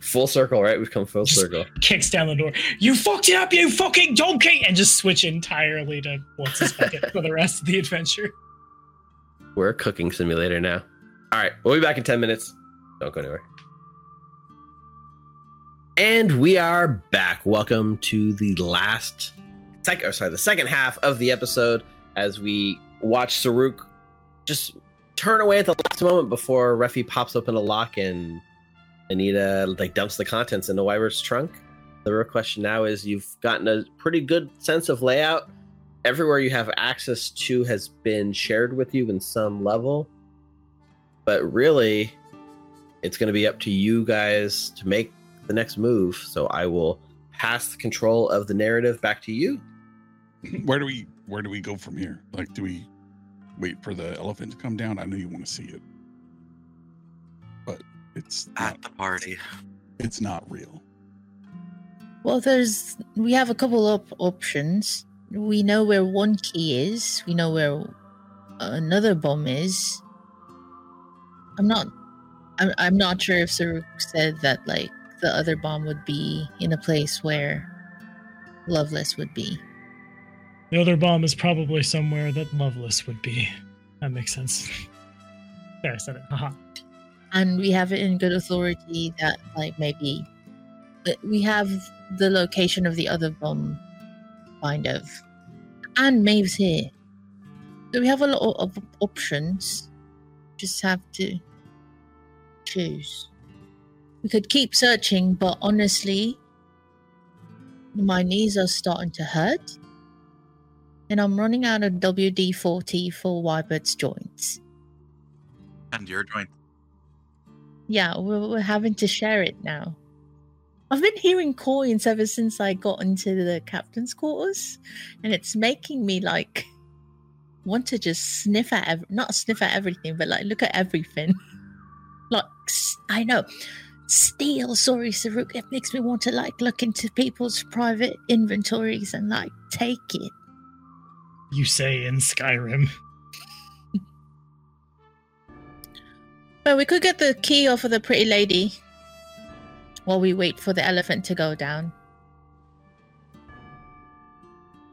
full circle, right? We've come full Just- circle. Kicks down the door. You fucked it up, you fucking donkey! And just switch entirely to what's his bucket for the rest of the adventure. We're a cooking simulator now. All right, we'll be back in 10 minutes. Don't go anywhere. And we are back. Welcome to the last, sec- or sorry, the second half of the episode as we watch Saruk just turn away at the last moment before Refi pops open a lock and Anita like dumps the contents into Wyver's trunk. The real question now is you've gotten a pretty good sense of layout everywhere you have access to has been shared with you in some level. But really, it's going to be up to you guys to make the next move. So I will pass the control of the narrative back to you. Where do we where do we go from here? Like, do we wait for the elephant to come down? I know you want to see it, but it's not, At the party. it's not real. Well, there's we have a couple of options. We know where one key is. We know where another bomb is. I'm not. I'm. I'm not sure if Saruk said that like the other bomb would be in a place where Lovelace would be. The other bomb is probably somewhere that Lovelace would be. That makes sense. There, I said it. Haha. and we have it in good authority that like maybe we have the location of the other bomb kind of and maeve's here so we have a lot of options just have to choose we could keep searching but honestly my knees are starting to hurt and i'm running out of wd-40 for wybert's joints And your joint. Yeah, we're, we're having to share it now. I've been hearing coins ever since I got into the captain's quarters, and it's making me like want to just sniff at ev- not sniff at everything, but like look at everything. like I know, steal. Sorry, Saruk. It makes me want to like look into people's private inventories and like take it. You say in Skyrim. Well, we could get the key off of the pretty lady while we wait for the elephant to go down.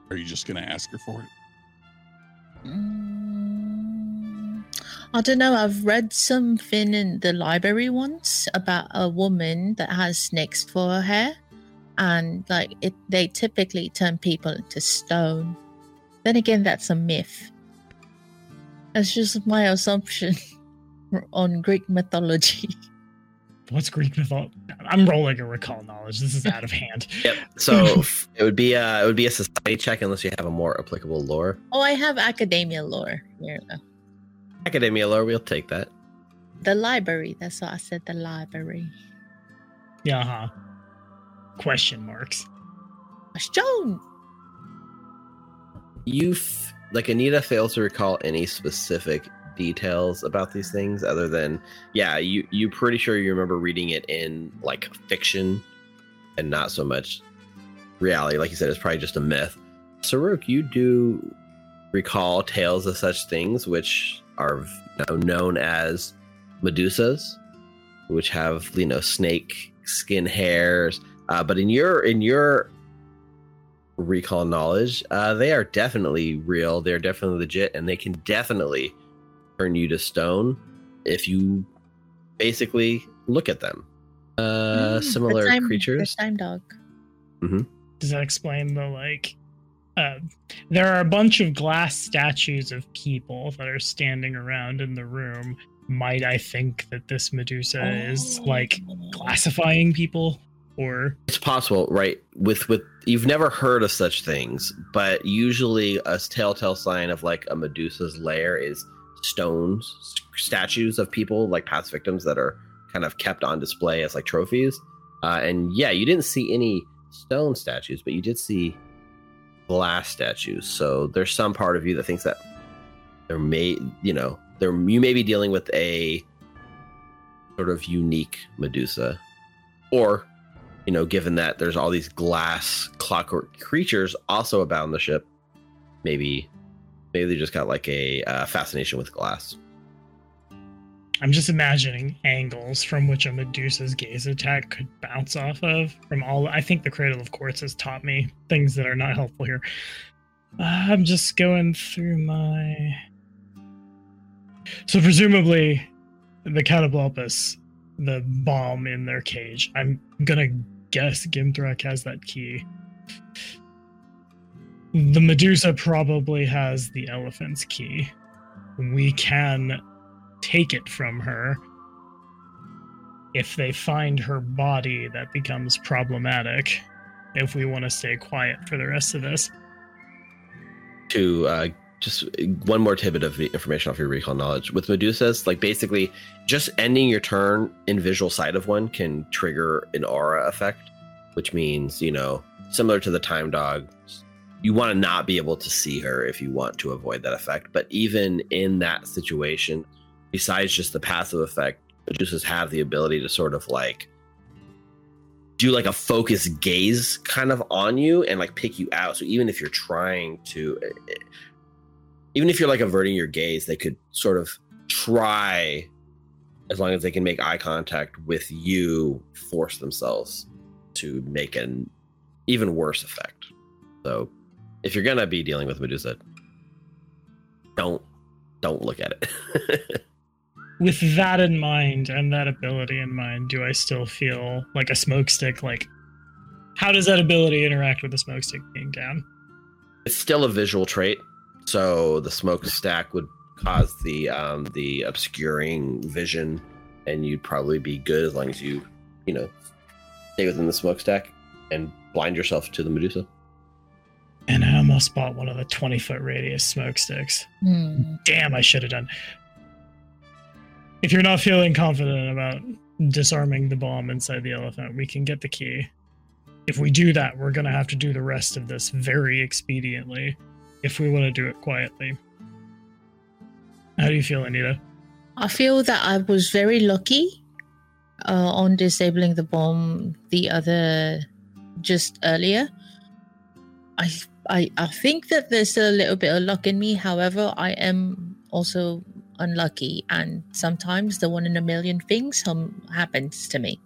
Are you just gonna ask her for it? Mm, I don't know. I've read something in the library once about a woman that has snakes for her hair, and like it, they typically turn people into stone. Then again, that's a myth. That's just my assumption on Greek mythology. What's Greek mythology? I'm rolling a recall knowledge. This is out of hand. Yep. So it would be a it would be a society check unless you have a more applicable lore. Oh, I have academia lore. Here, though. Academia lore, we'll take that. the library. That's what I said. The library. Yeah, huh. Question marks. Question. You f- like Anita fails to recall any specific details about these things other than yeah, you you pretty sure you remember reading it in like fiction and not so much reality. Like you said, it's probably just a myth. Saruk, you do recall tales of such things which are known as Medusas, which have you know snake skin hairs. Uh, but in your in your recall knowledge, uh, they are definitely real. They're definitely legit, and they can definitely turn you to stone if you basically look at them. Uh, Mm, the similar time- creatures. The time dog. Does that explain the like? Uh, there are a bunch of glass statues of people that are standing around in the room. Might I think that this Medusa is like classifying people, or It's possible, right? With with you've never heard of such things, but usually a telltale sign of like a Medusa's lair is stones, st- statues of people like past victims that are kind of kept on display as like trophies. Uh, and yeah, you didn't see any stone statues, but you did see glass statues. So there's some part of you that thinks that there may, you know, there you may be dealing with a sort of unique Medusa, or you know, given that there's all these glass clockwork creatures also abound the ship, maybe maybe they just got like a uh, fascination with glass. I'm just imagining angles from which a Medusa's gaze attack could bounce off of. From all, I think the Cradle of Quartz has taught me things that are not helpful here. Uh, I'm just going through my. So presumably, the Catoblepas, the bomb in their cage. I'm gonna guess Gimthrak has that key. The Medusa probably has the elephant's key. We can take it from her. If they find her body, that becomes problematic. If we want to stay quiet for the rest of this, To uh, just one more tidbit of information off your recall knowledge with Medusas, like basically just ending your turn in visual sight of one can trigger an aura effect, which means you know similar to the time dog. You want to not be able to see her if you want to avoid that effect. But even in that situation, besides just the passive effect, Medusas have the ability to sort of like do like a focused gaze kind of on you and like pick you out. So even if you're trying to, eh, eh, even if you're like averting your gaze, they could sort of try, as long as they can make eye contact with you, force themselves to make an even worse effect. So if you're gonna be dealing with Medusa, don't don't look at it. with that in mind and that ability in mind, do I still feel like a smoke stick? Like, how does that ability interact with the smoke stick being down? it's still a visual trait, so the smoke stack would cause the um the obscuring vision, and you'd probably be good as long as you you know stay within the smokestack and blind yourself to the Medusa. And I almost bought one of the 20 foot radius smoke sticks. Hmm. Damn, I should have done. If you're not feeling confident about disarming the bomb inside the elephant, we can get the key. If we do that, we're going to have to do the rest of this very expediently if we want to do it quietly. How do you feel, Anita? I feel that I was very lucky uh, on disabling the bomb the other just earlier. I, I I think that there's still a little bit of luck in me. However, I am also unlucky, and sometimes the one in a million things um, happens to me.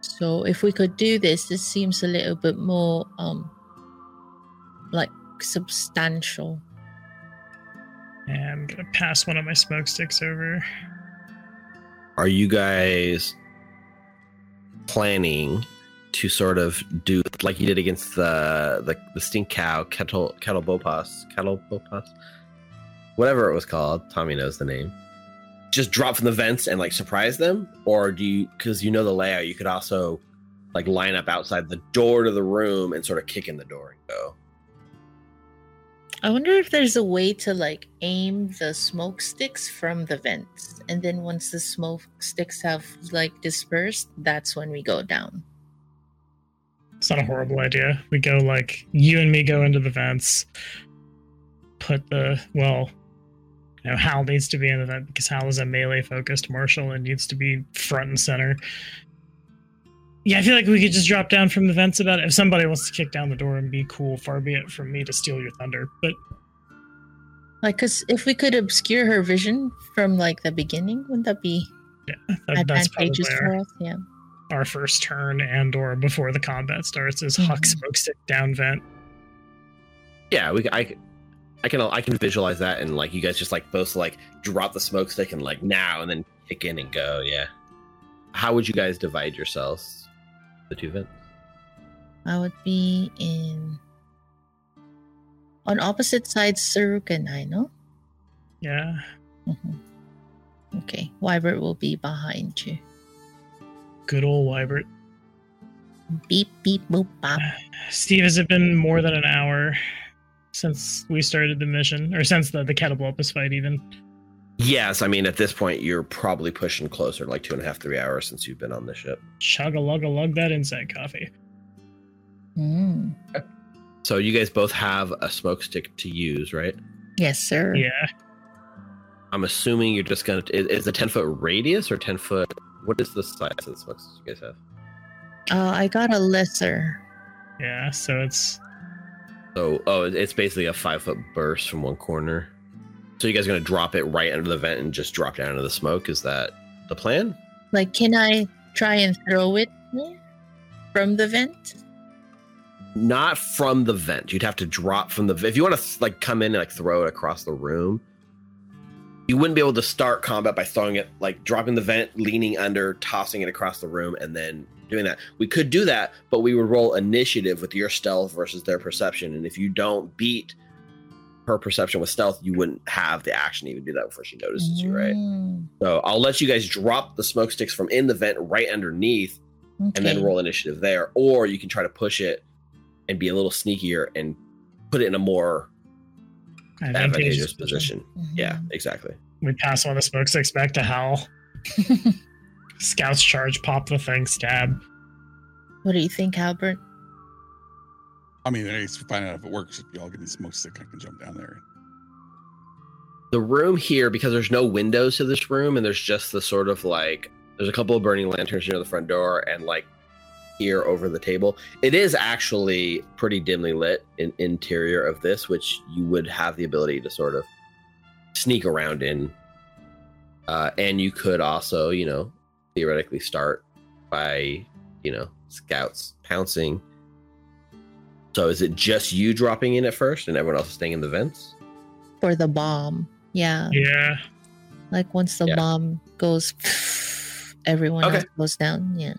So if we could do this, this seems a little bit more um like substantial. And I'm gonna pass one of my smoke sticks over. Are you guys planning to sort of do like you did against the the, the stink cow kettle kettle bopas kettle bopas whatever it was called tommy knows the name just drop from the vents and like surprise them or do you because you know the layout you could also like line up outside the door to the room and sort of kick in the door and go I wonder if there's a way to like aim the smoke sticks from the vents, and then once the smoke sticks have like dispersed, that's when we go down. It's not a horrible idea. We go like you and me go into the vents. Put the well, you know, Hal needs to be in the vent because Hal is a melee focused marshal and needs to be front and center. Yeah, I feel like we could just drop down from the vents about it. If somebody wants to kick down the door and be cool, far be it from me to steal your thunder. But Like, cause if we could obscure her vision from like the beginning, wouldn't that be yeah, that, that's probably advantageous our, for us? Yeah. our first turn and or before the combat starts is huck Mhm. smoke stick down vent. yeah we i i can i can visualize that and like you guys just like both like drop the smoke stick and like now and then kick in and go yeah how would you guys divide yourselves the two vents I would be in on opposite sides, Saruk and I, no? Yeah. Mhm. Okay, Wybert will be behind you. Good old Wybert. Beep beep boop bop. Steve, has it been more than an hour since we started the mission, or since the the Catoblepas fight? Even Yes, I mean at this point you're probably pushing closer, like two and a half, three hours since you've been on the ship. chug a lug a lug that inside coffee. Mm. So you guys both have a smoke stick to use, right? Yes, sir. Yeah, I'm assuming you're just gonna. Is, is a ten foot radius or ten foot? What is the size of the smoke sticks you guys have? Uh, I got a lesser. yeah. So it's So, oh, it's basically a five foot burst from one corner. So you guys gonna drop it right under the vent and just drop down into the smoke? Is that the plan? Like, can I try and throw it from the vent? Not from the vent. You'd have to drop from the. If you want to like come in and like throw it across the room, you wouldn't be able to start combat by throwing it like dropping the vent, leaning under, tossing it across the room, and then doing that. We could do that, but we would roll initiative with your stealth versus their perception, and if you don't beat her perception with stealth, you wouldn't have the action to even do that before she notices you, right? Mm, So I'll let you guys drop the smoke sticks from in the vent right underneath, and then roll initiative there, or you can try to push it and be a little sneakier and put it in a more advantageous position. Mhm. Yeah, exactly. We pass one of the smoke sticks back to Hal. Scouts charge, pop the thing, stab. what do you think, Albert? I mean, I find out if it works. If y'all give me smoke stick, I can jump down there. The room here, because there's no windows to this room, and there's just the sort of like there's a couple of burning lanterns near the front door, and like here over the table, it is actually pretty dimly lit in interior of this, which you would have the ability to sort of sneak around in. Uh, and you could also, you know, theoretically start by, you know, scouts pouncing. So is it just you dropping in at first and everyone else is staying in the vents? For the bomb. Yeah. Yeah. Like once the Yeah. bomb goes, everyone Okay. else goes down. Yeah.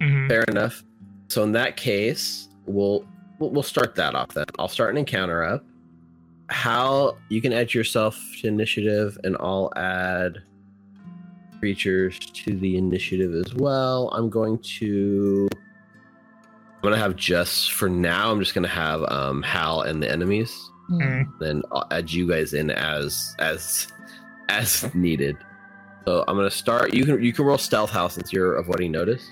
Mhm. Fair enough. So in that case, we'll we'll we'll start that off then. I'll start an encounter up. How you can add yourself to initiative, and I'll add creatures to the initiative as well. I'm going to. I'm gonna have just for now. I'm just gonna have um, Hal and the enemies. Mm. Mm. Then I'll add you guys in as as as needed. So I'm gonna start. You can you can roll stealth Hal since you're avoiding notice.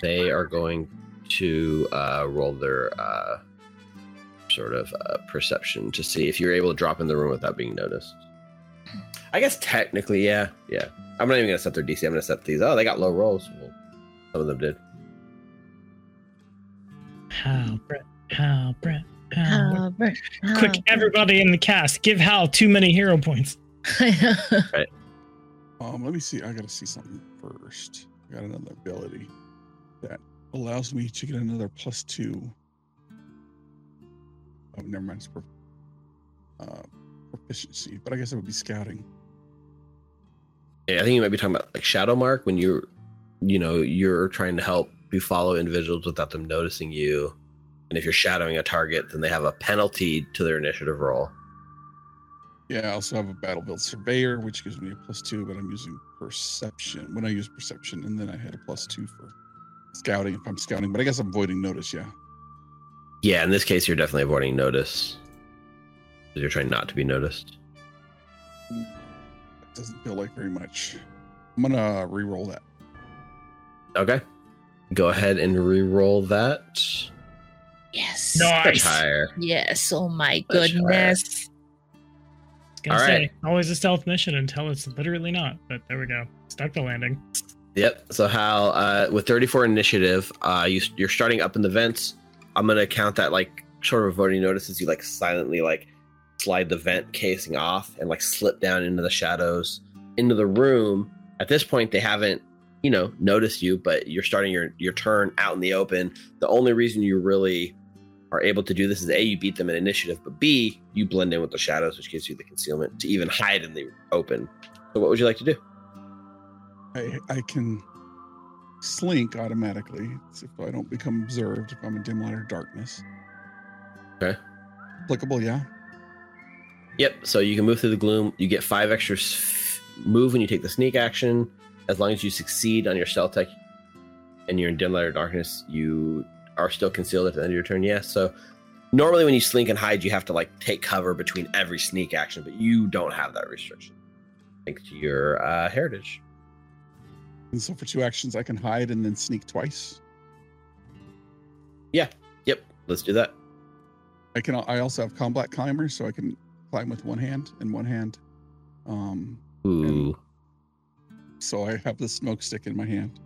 They are going to uh, roll their uh, sort of uh, perception to see if you're able to drop in the room without being noticed. I guess technically, yeah, yeah. I'm not even gonna set their DC. I'm gonna set these. Oh, they got low rolls. Well, some of them did. Hal, Brett, Hal, Brett, Hal. Brett. Albert. Quick, Albert. everybody in the cast, give Hal too many hero points. Um, let me see. I gotta see something first. I got another ability that allows me to get another plus two. Oh, never mind. It's per, uh, efficiency, but I guess it would be scouting. Yeah, I think you might be talking about like shadow mark when you're, you know, you're trying to help you follow individuals without them noticing you, and if you're shadowing a target, then they have a penalty to their initiative roll. Yeah, I also have a battlefield surveyor, which gives me a plus two, but I'm using perception. When I use perception, and then I had a plus two for scouting if I'm scouting, but I guess I'm avoiding notice, yeah. Yeah, in this case, you're definitely avoiding notice. 'Cause You're trying not to be noticed. It doesn't feel like very much. I'm gonna re-roll that. Okay. Go ahead and re-roll that. Yes. Nice. Much higher. Yes. Oh my Much goodness. Gonna All say, right. always a stealth mission until it's literally not. But there we go. Stuck the landing. Yep. So Hal, uh, with 34 initiative, uh, you, you're starting up in the vents. I'm gonna count that like sort of avoiding notice as you like silently like slide the vent casing off and like slip down into the shadows into the room. At this point, they haven't you know notice you, but you're starting your your turn out in the open. The only reason you really are able to do this is a you beat them in initiative, but b you blend in with the shadows, which gives you the concealment to even hide in the open. So, what would you like to do? I I can slink automatically if I don't become observed if I'm in dim light or darkness. Okay. Applicable, yeah. Yep. So you can move through the gloom. You get five extra move when you take the sneak action. As long as you succeed on your stealth tech and you're in dim light or darkness, you are still concealed at the end of your turn. Yes. So normally when you slink and hide, you have to like take cover between every sneak action, but you don't have that restriction thanks to your uh, heritage. And so for two actions I can hide and then sneak twice. Yeah. Yep. Let's do that. I can I also have combat climber, so I can climb with one hand and one hand. Um Ooh. So I have the smoke stick in my hand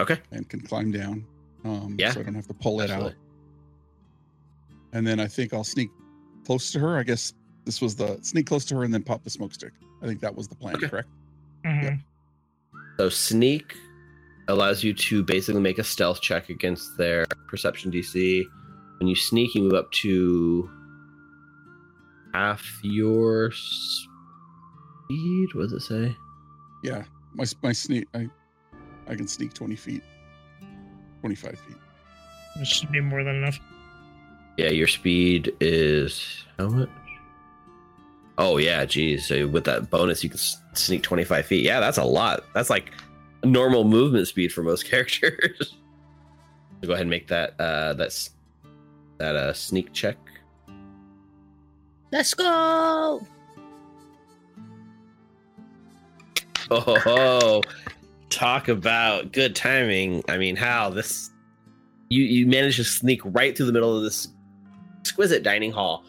Okay. and can climb down. Um Yeah, so I don't have to pull it out. And then I think I'll sneak close to her. I guess this was the sneak close to her and then pop the smoke stick. I think that was the plan, Okay. correct? Mhm. So sneak allows you to basically make a stealth check against their perception DC. When you sneak, you move up to half your speed. What does it say? Yeah. My my sneak I I can sneak 20 feet. 25 feet. That should be more than enough. Yeah, your speed is how much? Oh yeah, geez. So with that bonus, you can sneak twenty five feet. Yeah, that's a lot. That's like normal movement speed for most characters. So go ahead and make that uh that's that uh sneak check. Let's go. Oh, ho, ho. talk about good timing. I mean, how this you you managed to sneak right through the middle of this exquisite dining hall,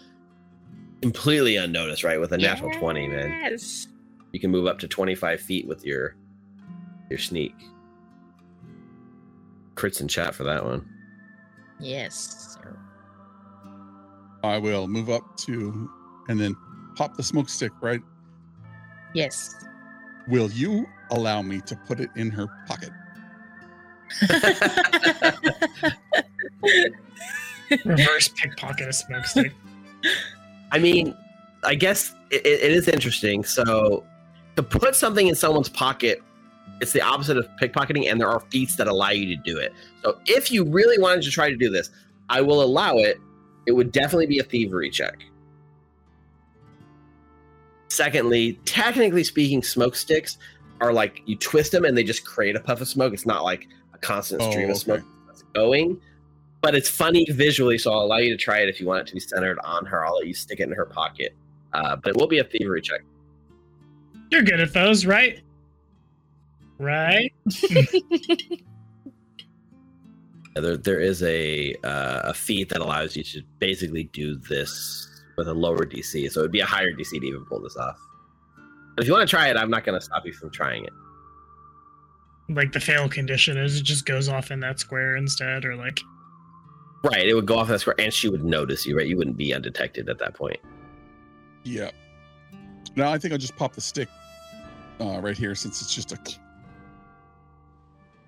completely unnoticed, right? With a natural twenty, man. Yes. You can move up to twenty five feet with your your sneak. Crits in chat for that one. Yes. sir. I will move up to and then pop the smoke stick, right? Yes. Will you allow me to put it in her pocket? Reverse pickpocket a smoke stick. I mean, I guess it, it is interesting. So to put something in someone's pocket, it's the opposite of pickpocketing, and there are feats that allow you to do it. So if you really wanted to try to do this, I will allow it. It would definitely be a thievery check. Secondly, technically speaking, smoke sticks are like you twist them and they just create a puff of smoke. It's not like a constant Oh, stream okay. of smoke that's going. But it's funny visually, so I'll allow you to try it if you want it to be centered on her. I'll let you stick it in her pocket. Uh, but it will be a thievery check. You're good at those, right? Right? Yeah, There, there is a uh, a feat that allows you to basically do this with a lower DC, so it would be a higher DC to even pull this off. But if you want to try it, I'm not going to stop you from trying it. Like the fail condition is it just goes off in that square instead, or like Right, it would go off that square, and she would notice you. Right, you wouldn't be undetected at that point. Yeah. Now I think I'll just pop the stick uh, right here since it's just a.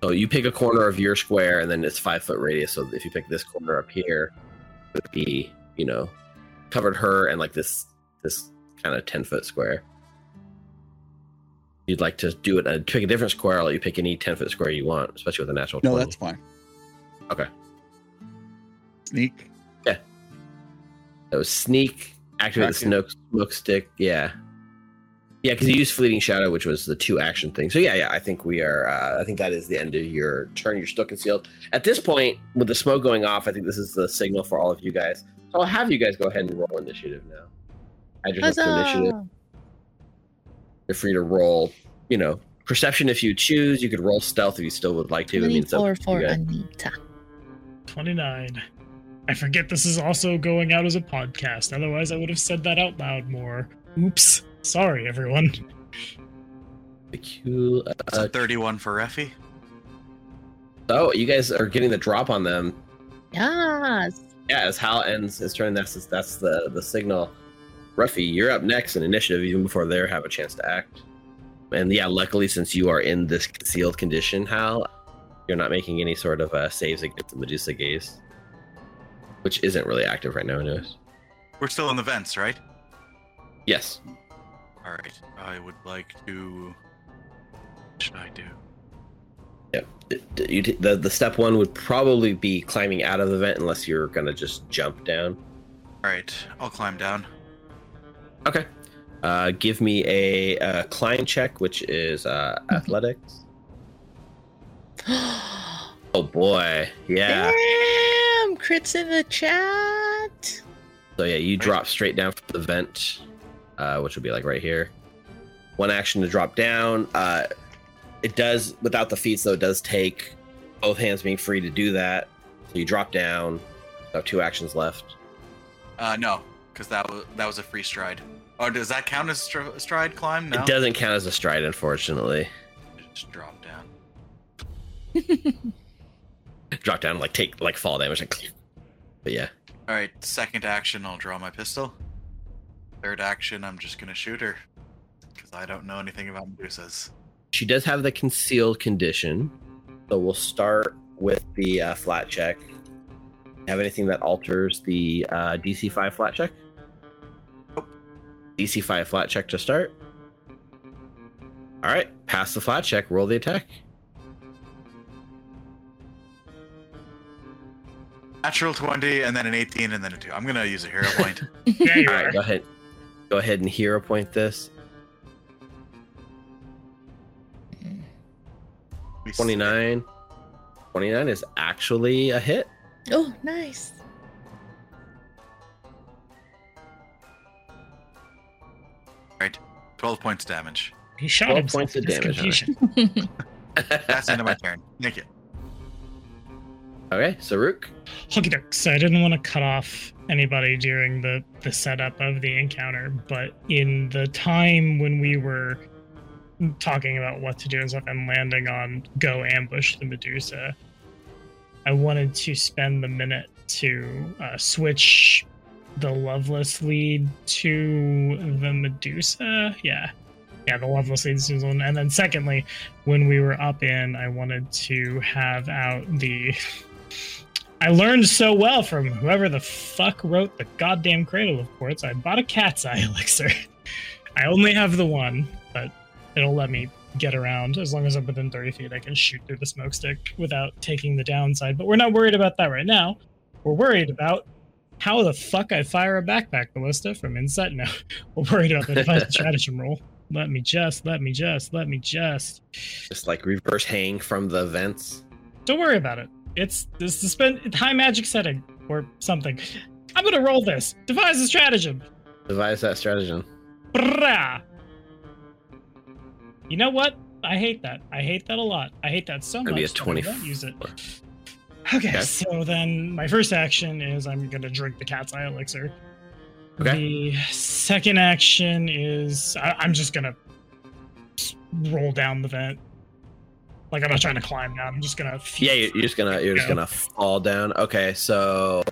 So you pick a corner of your square, and then it's five foot radius. So if you pick this corner up here, it would be you know covered her and like this this kind of 10 foot square. You'd like to do it, uh, pick a different square, I'll let you pick any 10 foot square you want, especially with a natural No, 20. that's fine. Okay. Sneak. That was sneak, activate the smoke, smoke stick. Yeah. Yeah, because you used fleeting shadow, which was the two action thing. So yeah, yeah, I think we are. Uh, I think that is the end of your turn. You're still concealed at this point with the smoke going off. I think this is the signal for all of you guys. So I'll have you guys go ahead and roll initiative now. Add yourself to initiative. You're free to roll. You know, perception if you choose. You could roll stealth if you still would like to. I mean, it's Twenty-four for. Anita. 29. I forget this is also going out as a podcast. Otherwise, I would have said that out loud more. Oops. Sorry, everyone. Cool. So Uh, 31 for Refi. Oh, you guys are getting the drop on them. Yes. Yeah, as Hal ends his turn, that's that's the the signal. Ruffy, you're up next in initiative, even before they have a chance to act. And yeah, luckily, since you are in this concealed condition, Hal, you're not making any sort of uh, saves against the Medusa gaze, which isn't really active right now. Anyways. We're still in the vents, right? Yes. All right. I would like to. What should I do? D- d- You t- the the step one would probably be climbing out of the vent, unless you're gonna just jump down. All right. I'll climb down. Okay. Uh, give me a, uh climb check, which is uh, athletics. Oh boy, yeah. Damn, crits in the chat. So yeah, you drop straight down from the vent, uh, which would be like right here. One action to drop down. Uh, it does without the feats though. It does take both hands being free to do that. So you drop down. Have two actions left. Uh, no, because that was that was a free stride. Or does that count as str- stride climb? No. It doesn't count as a stride, unfortunately. Just drop down. Drop down, like take like fall damage. Like, but yeah, All right. Second action, I'll draw my pistol. Third action, I'm just gonna shoot her because I don't know anything about Medusas. She does have the concealed condition. So we'll start with the uh, flat check. Have anything that alters the uh, DC five flat check? Nope. DC five flat check to start. All right, pass the flat check. Roll the attack. Natural 20, and then an 18, and then a 2. I'm gonna use a hero point. Yeah, you All are. right, go ahead. Go ahead and hero point this. We 29. 29 is actually a hit. Oh, nice. Right. 12 points damage. He shot 12 himself points of damage. That's the end of my turn. Thank you. Okay, Saruk. Hooky ducks. I didn't want to cut off anybody during the the setup of the encounter, but in the time when we were talking about what to do and stuff and landing on go ambush the Medusa, I wanted to spend the minute to uh, switch the Lovelace lead to the Medusa. Yeah. Yeah, the Lovelace lead to one. And then secondly, when we were up in, I wanted to have out the I learned so well from whoever the fuck wrote the goddamn Cradle of Quartz. I bought a cat's eye elixir. I only have the one, but it'll let me get around as long as I'm within 30 feet. I can shoot through the smokestick without taking the downside. But we're not worried about that right now. We're worried about how the fuck I fire a backpack ballista from Inset. No, we're worried about the device stratagem roll. Let me just, let me just, let me just. Just like reverse hang from the vents. Don't worry about it. It's this suspend high magic setting or something. I'm gonna roll this. Devise a stratagem. Devise that stratagem. Brah. You know what? I hate that. I hate that a lot. I hate that so much. be a 20 won't use it. Okay, Okay. so then my first action is I'm gonna drink the cat's eye elixir. Okay. The second action is I, I'm just gonna roll down the vent. Like I'm not trying to climb down. I'm just gonna. Yeah, you're, you're just gonna you're just gonna fall down. Okay, so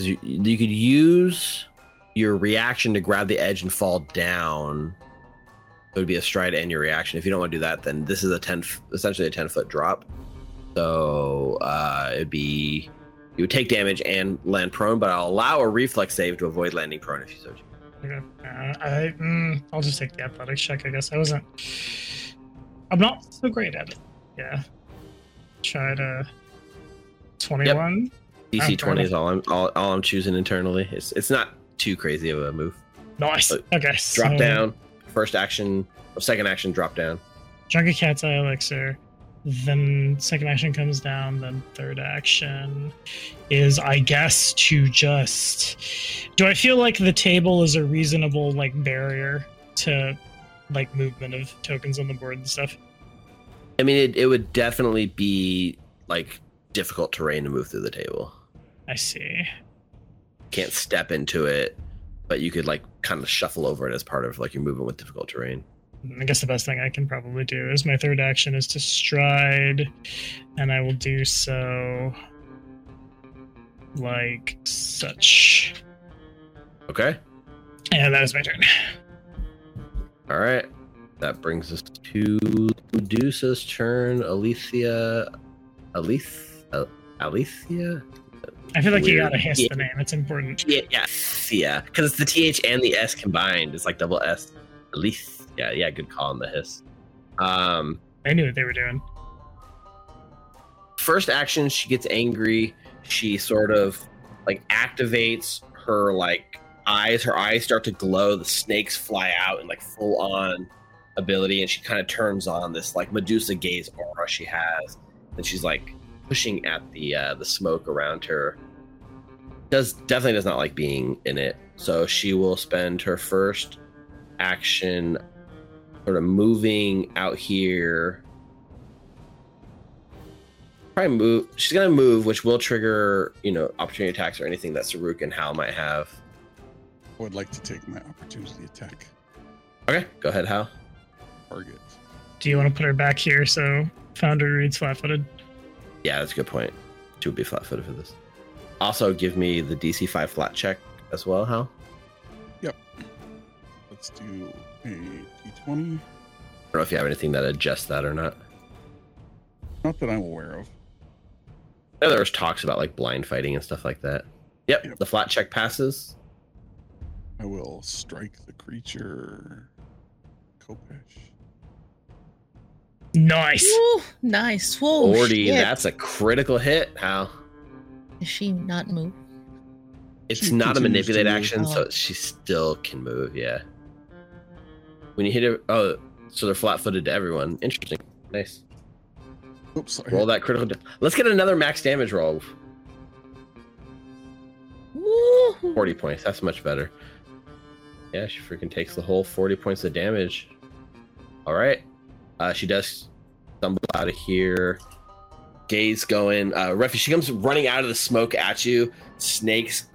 you, you could use your reaction to grab the edge and fall down. It would be a stride and your reaction. If you don't want to do that, then this is a ten, f- essentially a ten foot drop. So uh, it'd be you would take damage and land prone, but I'll allow a reflex save to avoid landing prone if you so choose. Okay. Uh, I, mm, I'll just take the athletics check, I guess. I wasn't. I'm not so great at it. Yeah. Try to. 21. DC Okay. twenty is all I'm all, all I'm choosing internally. It's it's not too crazy of a move. Nice. Uh, Okay. Drop so- down, first action, or second action, drop down. Drunk a cat's eye elixir. Then second action comes down. Then third action is, I guess, to just. Do I feel like the table is a reasonable like barrier to like movement of tokens on the board and stuff? I mean, it, it would definitely be like difficult terrain to move through the table. I see. Can't step into it, but you could like kind of shuffle over it as part of like your movement with difficult terrain. I guess the best thing I can probably do is my third action is to stride, and I will do so like such. Okay. And that is my turn. All right. That brings us to Medusa's turn. Alicia, Alice, Alicia. I feel like you gotta hiss Yeah. the name. It's important. Yeah, yeah, yeah. Because it's the th and the s combined. It's like double s. Alice. Yeah, yeah. Good call on the hiss. Um, I knew what they were doing. first action she gets angry she sort of like activates her like eyes her eyes start to glow the snakes fly out and like full on ability and she kind of turns on this like medusa gaze aura she has and she's like pushing at the uh the smoke around her does definitely does not like being in it so she will spend her first action sort of moving out here probably move. She's gonna move, which will trigger, you know, opportunity attacks or anything that Saruk and Hal might have. I would like to take my opportunity attack Okay, go ahead, Hal. target. Do you want to put her back here so Foundry reads flat-footed? Yeah, that's a good point. She would be flat-footed for this. Also, give me the DC five flat check as well, Hal. Yep. Let's do a d20. I don't know if you have anything that adjusts that or not. Not that I'm aware of. I know there was talks about like blind fighting and stuff like that. Yep, Yep. the flat check passes. I will strike the creature. Khopesh. Nice. Woo, nice. Whoa. 40, shit. that's a critical hit, Hal. Does she not move? It's She not a manipulate move. action, so oh. she still can move. Yeah. When you hit it, oh, so they're flat-footed to everyone. Interesting. Nice. Oops, sorry. Roll that critical. Da- Let's get another max damage roll. Woo. 40 points. That's much better. Yeah, she freaking takes the whole 40 points of damage. All right. Uh, she does stumble out of here. Gaze going. Uh, Refi, she comes running out of the smoke at you. Snakes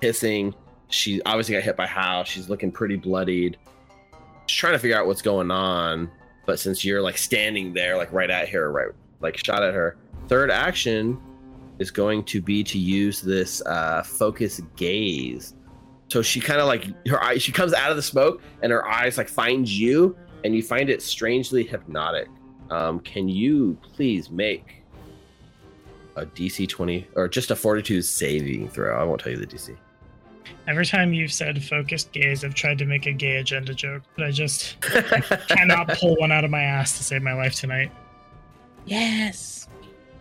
hissing. She obviously got hit by Hal. She's looking pretty bloodied. She's trying to figure out what's going on. But since you're like standing there, like right at her, right, like shot at her. Third action is going to be to use this uh, focus gaze. So she kind of like her eye. She comes out of the smoke, and her eyes like find you, and you find it strangely hypnotic. Um, can you please make a DC twenty or just a Fortitude saving throw? I won't tell you the DC. Every time you've said focused gaze, I've tried to make a gay agenda joke, but I just cannot pull one out of my ass to save my life tonight. Yes.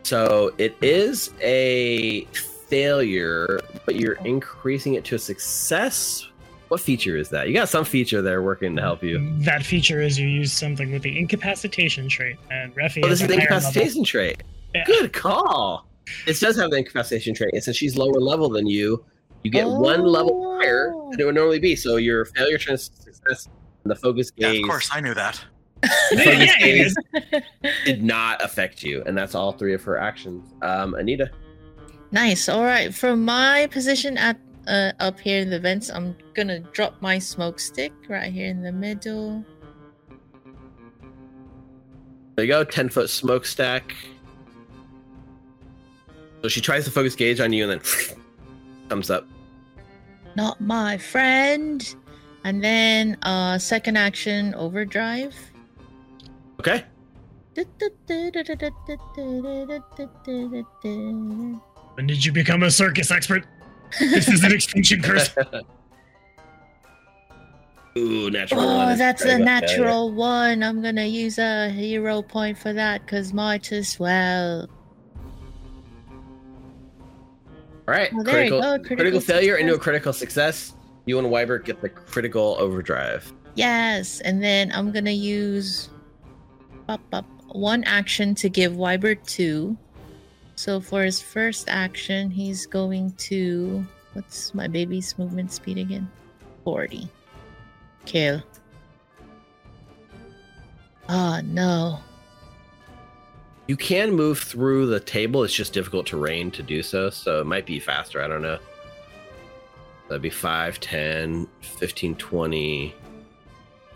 So it is a failure, but you're increasing it to a success. What feature is that? You got some feature there working to help you. That feature is you use something with the incapacitation trait, and Refi Oh, this is the higher level. incapacitation trait. Yeah. Good call. It does have the incapacitation trait, and since she's lower level than you, you get one level higher Oh. than it would normally be. So your failure turns to success, and the focus Yeah, gaze of course, I knew that. the focus yeah, gaze did not affect you, and that's all three of her actions. Um, Anita, Nice. All right. From my position at uh, up here in the vents, I'm gonna drop my smoke stick right here in the middle. there you go, ten foot smokestack. So she tries to focus gaze on you, and then comes up. Not my friend. And then uh second action overdrive. Okay, When did you become a circus expert? This is an extinction curse. Ooh, natural oh, one. Oh, is that's a critical failure. natural one. I'm gonna use a hero point for that because might as well. All right, Oh, there you critical, go, critical, critical failure into a critical success. You and Wybert get the critical overdrive. Yes, and then I'm gonna use up, up, one action to give Wybert two. So for his first action, he's going to what's my baby's movement speed again? Forty. Kill. Oh no. You can move through the table. It's just difficult terrain to do so. So it might be faster. I don't know. That'd be 5, 10, 15, 20,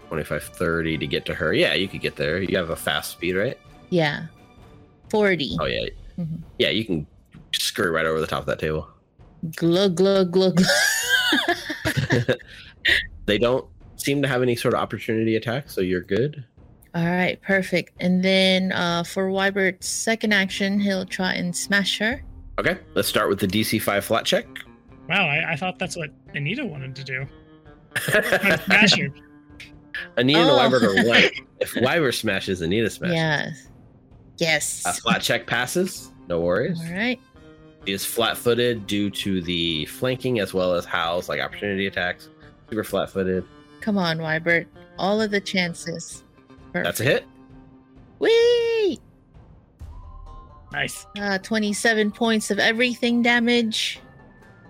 25, 30 to get to her. Yeah, you could get there. You have a fast speed, right? Yeah. Forty. Oh, yeah. Mhm. Yeah, you can screw right over the top of that table. Glug glug glug. glug. they don't seem to have any sort of opportunity attack, so you're good. All right, perfect. And then uh, for Wybert's second action, he'll try and smash her. Okay, let's start with the DC 5 flat check. Wow, I, I thought that's what Anita wanted to do. Smash her. Anita and Oh. Wyvern are white. If Wyvern smashes, Anita smashes. Yes. Yes. A flat check passes. No worries. All right. She is flat footed due to the flanking as well as Hal's like opportunity attacks. Super flat footed. Come on, Wybert. All of the chances. Perfect. That's a hit. Whee! Nice. Uh, 27 points of everything damage.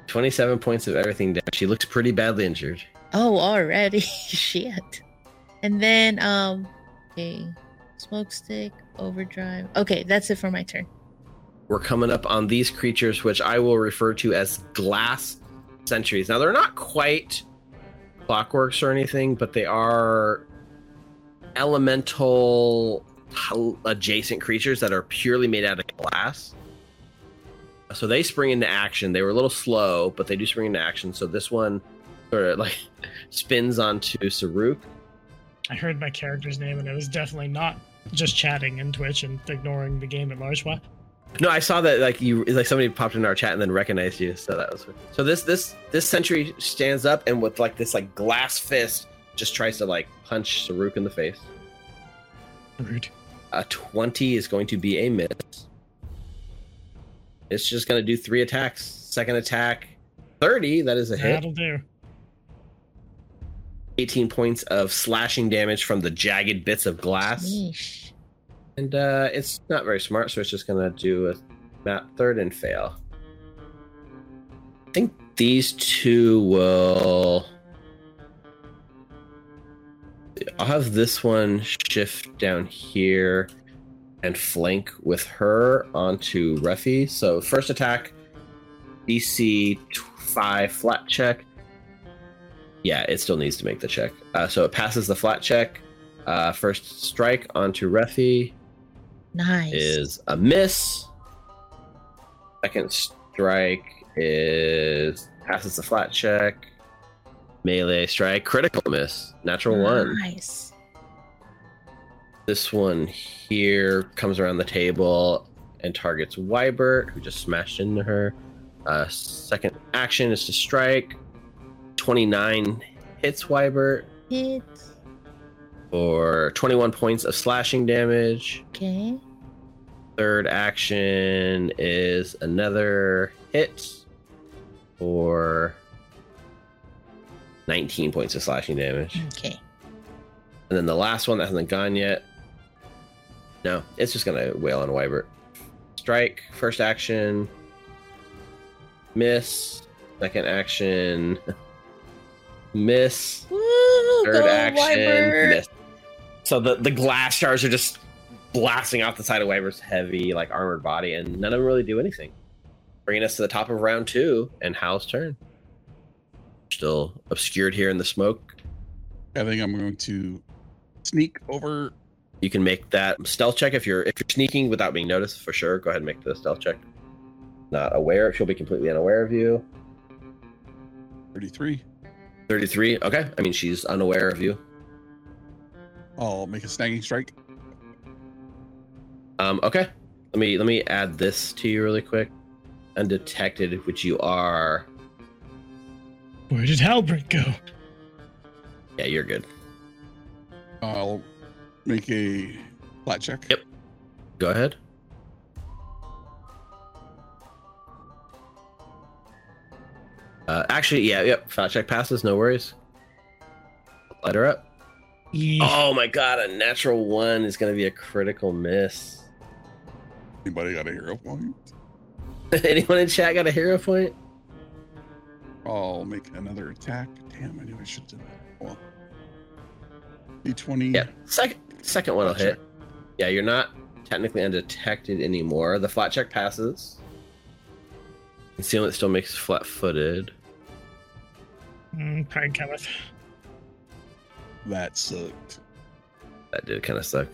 27 points of everything down. She looks pretty badly injured. Oh, already. Shit. And then, um, okay. Smoke stick, overdrive. Okay, that's it for my turn. We're coming up on these creatures, which I will refer to as glass sentries. Now, they're not quite clockworks or anything, but they are elemental adjacent creatures that are purely made out of glass. So they spring into action. They were a little slow, but they do spring into action. So this one sort of like spins onto Saruk. I heard my character's name, and it was definitely not just chatting in Twitch and ignoring the game at large. What? No, I saw that like you like somebody popped in our chat and then recognized you. So that was so this this this sentry stands up and with like this like glass fist just tries to like punch Saruk in the face. Rude. A twenty is going to be a miss. It's just going to do three attacks. Second attack, thirty. That is a hit. That'll do. 18 points of slashing damage from the jagged bits of glass. Yeesh. And uh, it's not very smart, so it's just gonna do a map third and fail. I think these two will. I'll have this one shift down here and flank with her onto Ruffy. So first attack, DC five flat check. Yeah, it still needs to make the check. Uh, so it passes the flat check. Uh, first strike onto Ruffy Nice. is a miss. Second strike is passes the flat check. Melee strike, critical miss, natural one. Nice. This one here comes around the table and targets Wybert, who just smashed into her. Uh, second action is to strike. 29 hits Wybert Hit. for 21 points of slashing damage. Okay. Third action is another hit for 19 points of slashing damage. Okay. And then the last one that hasn't gone yet. No, it's just gonna wail on Wybert. Strike, first action. Miss. Second action. Miss. Woo! Third action. Wyvern. Miss. So the, the glass shards are just blasting off the side of Wybert's heavy, like armored body, and none of them really do anything. Bringing us to the top of round two and Hal's turn. Still obscured here in the smoke. I think I'm going to sneak over. You can make that stealth check if you're if you're sneaking without being noticed for sure. Go ahead and make the stealth check. Not aware, she'll be completely unaware of you. 33. 33. Okay. I mean she's unaware of you. I'll make a snagging strike. Um, okay. Let me let me add this to you really quick. Undetected, which you are. Where did Halbert go? Yeah, you're good. I'll make a flat check. Yep. Go ahead. Uh, actually, yeah, yep. Flat check passes. No worries. Light her up. Eesh. Oh my god, a natural one is going to be a critical miss. Anybody got a hero point? Anyone in chat got a hero point? I'll make another attack. Damn, I knew I should do that. Well, D20. Yeah. Second second one will hit. Yeah, you're not technically undetected anymore. The flat check passes. Concealment still makes flat footed. Mm, Pride cometh. That sucked. That did kind of suck.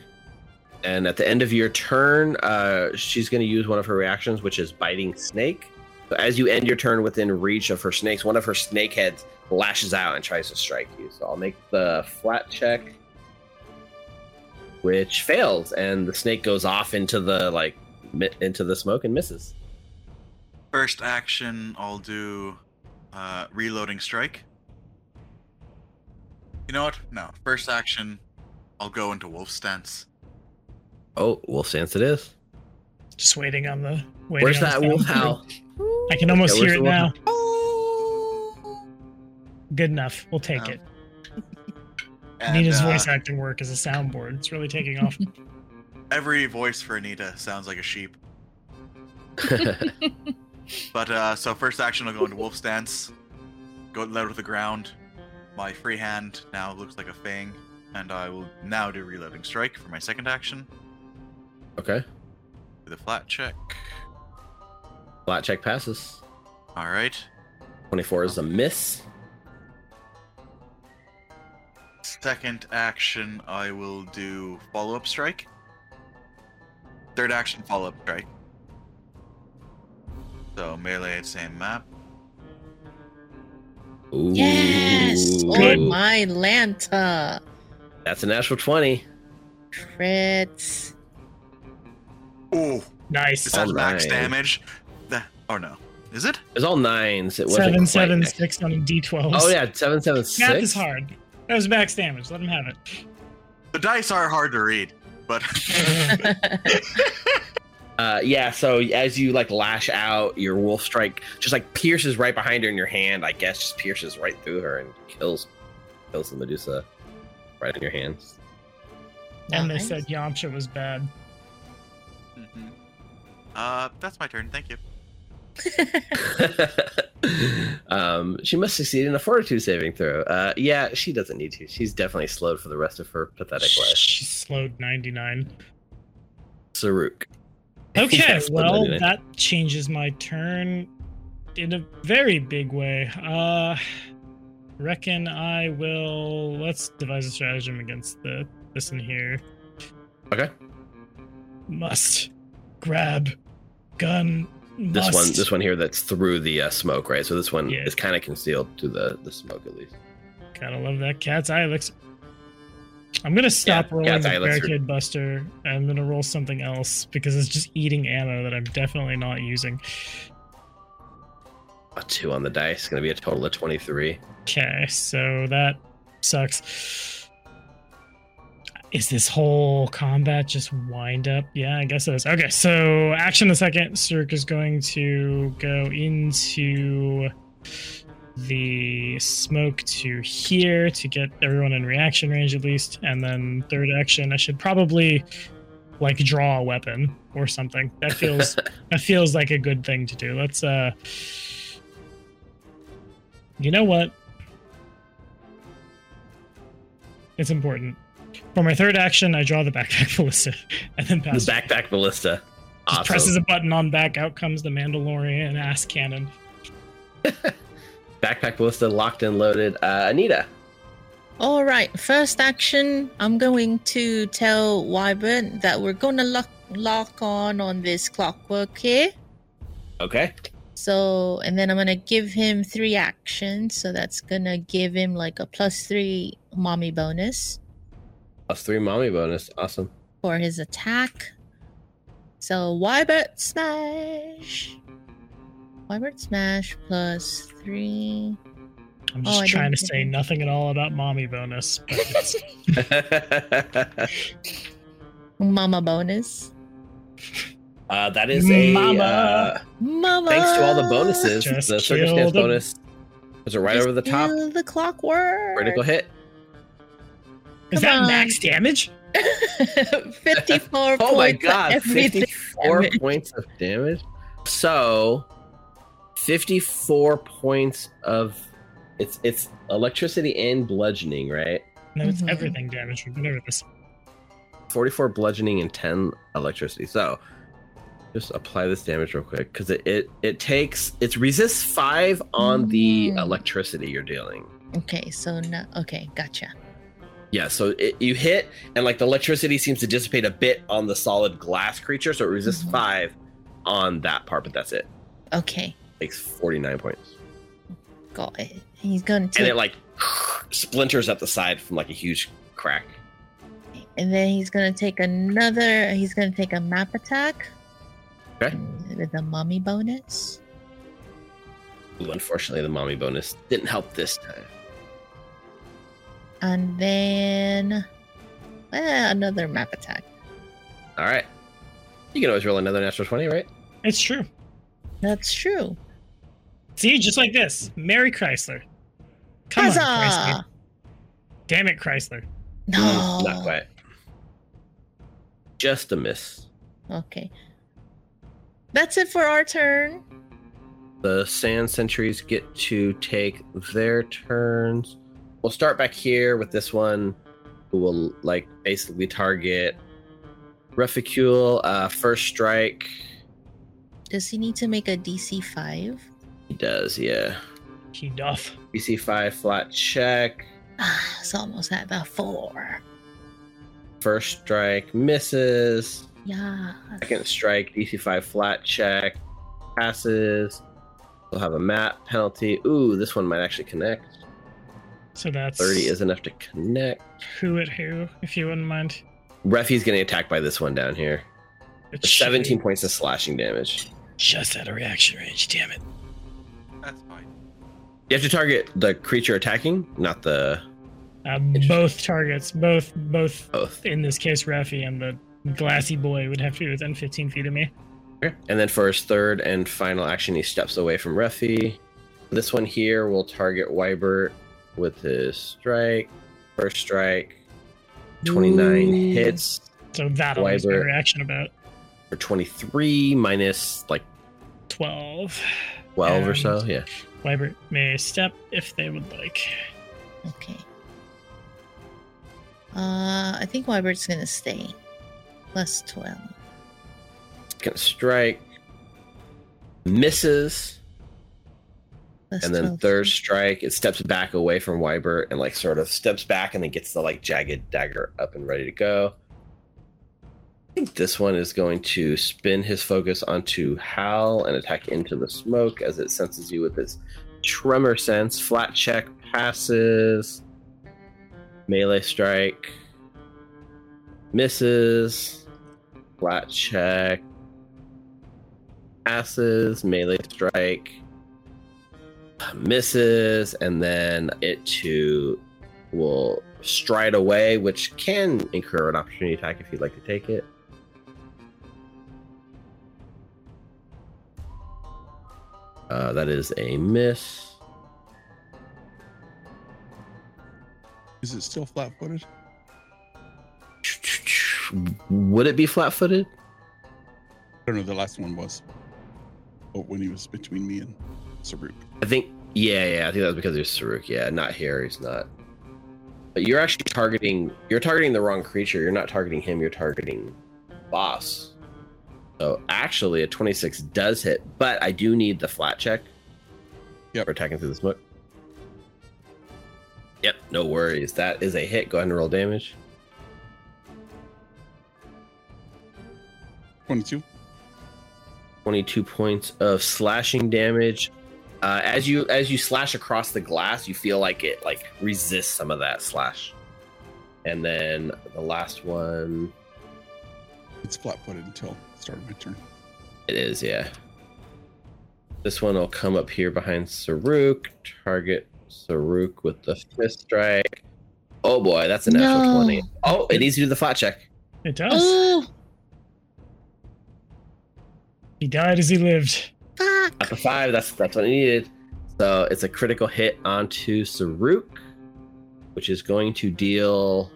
And at the end of your turn, uh, she's going to use one of her reactions, which is biting snake. So as you end your turn within reach of her snakes, one of her snake heads lashes out and tries to strike you. So I'll make the flat check, which fails, and the snake goes off into the like mi- into the smoke and misses. First action, I'll do uh, reloading strike. You know what? No. First action, I'll go into wolf stance. Oh, wolf stance it is. Just waiting on the. Waiting Where's on the that wolf howl? I can almost Yeah, hear it now. wolf Good enough. We'll take Oh. it. And, Ninna's uh, voice acting work as a soundboard. It's really taking off. Every voice for Anita sounds like a sheep. But uh, so first action, I'll go into wolf stance, go low to the ground. My free hand now looks like a fang, and I will now do reloading strike for my second action okay. with a flat check. Flat check passes. All right. 24 is a miss. Second action, I will do follow up strike. Third action, follow up strike. So melee at same map. Ooh. Yes! Oh my Lanta! That's a natural 20. Crits. Oh, nice. is that All max right. damage? That oh no, is it? It's all nines. It wasn't Seven, quite seven, max. six on a D12. Oh yeah, seven, seven, six. seven Math is hard. That was max damage. Let him have it. The dice are hard to read, but Uh, yeah. So as you like lash out, your wolf strike just like pierces right behind her in your hand. I guess just pierces right through her and kills kills the Medusa right in your hands. And they Nice. said Yamcha was bad. Mhm. uh, that's my turn. Thank you. um, she must succeed in a fortitude saving throw. Uh, yeah, she doesn't need to. She's definitely slowed for the rest of her pathetic life. She slowed 99. Saruk. Okay, well, that changes my turn in a very big way. Uh reckon I will let's devise a stratagem against the this in here. Okay. Must grab gun This must. one, this one here, that's through the uh, smoke, right? So this one Yeah. is kind of concealed to the the smoke at least. Gotta love that cat's eye elixir. I'm gonna stop Yeah, rolling cat's the barricade buster. I'm gonna roll something else because it's just eating ammo that I'm definitely not using. A two on the dice, going to be a total of twenty three. Okay, so that sucks. Is this whole combat just wind up? Yeah, I guess it is. Okay, so action the second. Cirque is going to go into the smoke to here to get everyone in reaction range at least. And then third action, I should probably like draw a weapon or something. That feels that feels like a good thing to do. Let's uh You know what? It's important. For my third action, I draw the backpack ballista and then The pass. backpack ballista. Just Awesome. presses a button on back. Out comes the Mandalorian ass cannon. Backpack ballista locked and loaded. Uh, Anita. All right, first action, I'm going to tell Wyvern that we're gonna lock lock on on this clockwork here. Okay. So, and then I'm gonna give him three actions. So that's gonna give him like a plus three mommy bonus Plus three mommy bonus. Awesome. for his attack. So Wyvern smash. Wyvern smash plus three. I'm Oh, just I trying to didn't- say nothing at all about mommy bonus, but Mama bonus. uh, that is a Mama. uh, Mama. thanks to all the bonuses. Just the circumstance the- bonus was it right Just over the top. kill The clockwork. Oh Critical hit. is Come that on. max damage? 54 Oh my god, everything 54 damage. points of damage. So 54 points of it's it's electricity and bludgeoning, right? No, it's Mhm. everything damage. Whatever this. 44 bludgeoning and 10 electricity. So just apply this damage real quick because it, it it takes it's resists five on the Mm. electricity you're dealing. Okay, so no. Okay, gotcha. Yeah, so it, you hit and like the electricity seems to dissipate a bit on the solid glass creature, so it resists Mhm. five on that part, but that's it. Okay, Takes 49 points. got it. He's gonna and take, it like splinters up the side from like a huge crack. and then he's gonna take another. He's gonna take a map attack. Okay. With a mummy bonus. Ooh, unfortunately, the mommy bonus didn't help this time. And then eh, another map attack. All right, you can always roll another natural twenty, right? It's true. That's true. See, just like this. Mary Chrysler. Come on, Chrysler. Damn it, Chrysler. No. Mm, not quite. Just a miss. Okay. That's it for our turn. The sand sentries get to take their turns. We'll start back here with this one, who will like basically target Reficule. Uh, first strike. Does he need to make a DC five? He does, yeah. He doth. DC five flat check. Ah, it's almost at the four. First strike misses. Yeah. Second strike, DC 5 flat check, passes. We'll have a map penalty. Ooh, this one might actually connect. So that's 30 is enough to connect. who at who, if you wouldn't mind. Refi's getting attacked by this one down here. It For should 17 be points of slashing damage. Just out of reaction range, damn it. That's fine. You have to target the creature attacking, not the Uh, both targets, both both both. in this case, Rafi and the glassy boy would have to be within 15 feet of me. Okay. And then for his third and final action, he steps away from Refi. This one here will target Wybert with his strike. First strike, 29 Ooh. hits. So that'll be my Wyvern. reaction about For 23 minus like 12. 12 or so. Yeah. Wybert may step if they would like. Okay. Uh, I think Wybert's gonna stay. Plus twelve. Second strike misses. Plus and then 12. third strike, it steps back away from Wybert and like sort of steps back and then gets the like jagged dagger up and ready to go. I think this one is going to spin his focus onto Hal and attack into the smoke as it senses you with its tremor sense. Flat check passes. Melee strike misses. Flat check passes. Melee strike misses, and then it too will stride away, which can incur an opportunity attack if you'd like to take it. Uh, that is a miss. Is it still flat footed? Would it be flat footed? I don't know. The last one was. Oh, when he was between me and Saruk. I think, yeah, yeah, I think that was because there's Saruk. Yeah, not here. He's not. But you're actually targeting, you're targeting the wrong creature. You're not targeting him, you're targeting boss. So actually, a 26 does hit, but I do need the flat check Yep. for attacking through the smoke. Yep, no worries. That is a hit. Go ahead and roll damage. 22. 22 points of slashing damage. Uh, as you as you slash across the glass, you feel like it like resists some of that slash. And then the last one, It's flat footed until start of my turn. it is yeah. This one will come up here behind Saruk, target Saruk with the fist strike. Oh boy, that's a natural No. 20. Oh, it needs to do the flat check. It does. He died as he lived. fuck. At the five, that's that's what it needed. So it's a critical hit onto Saruk, which is going to deal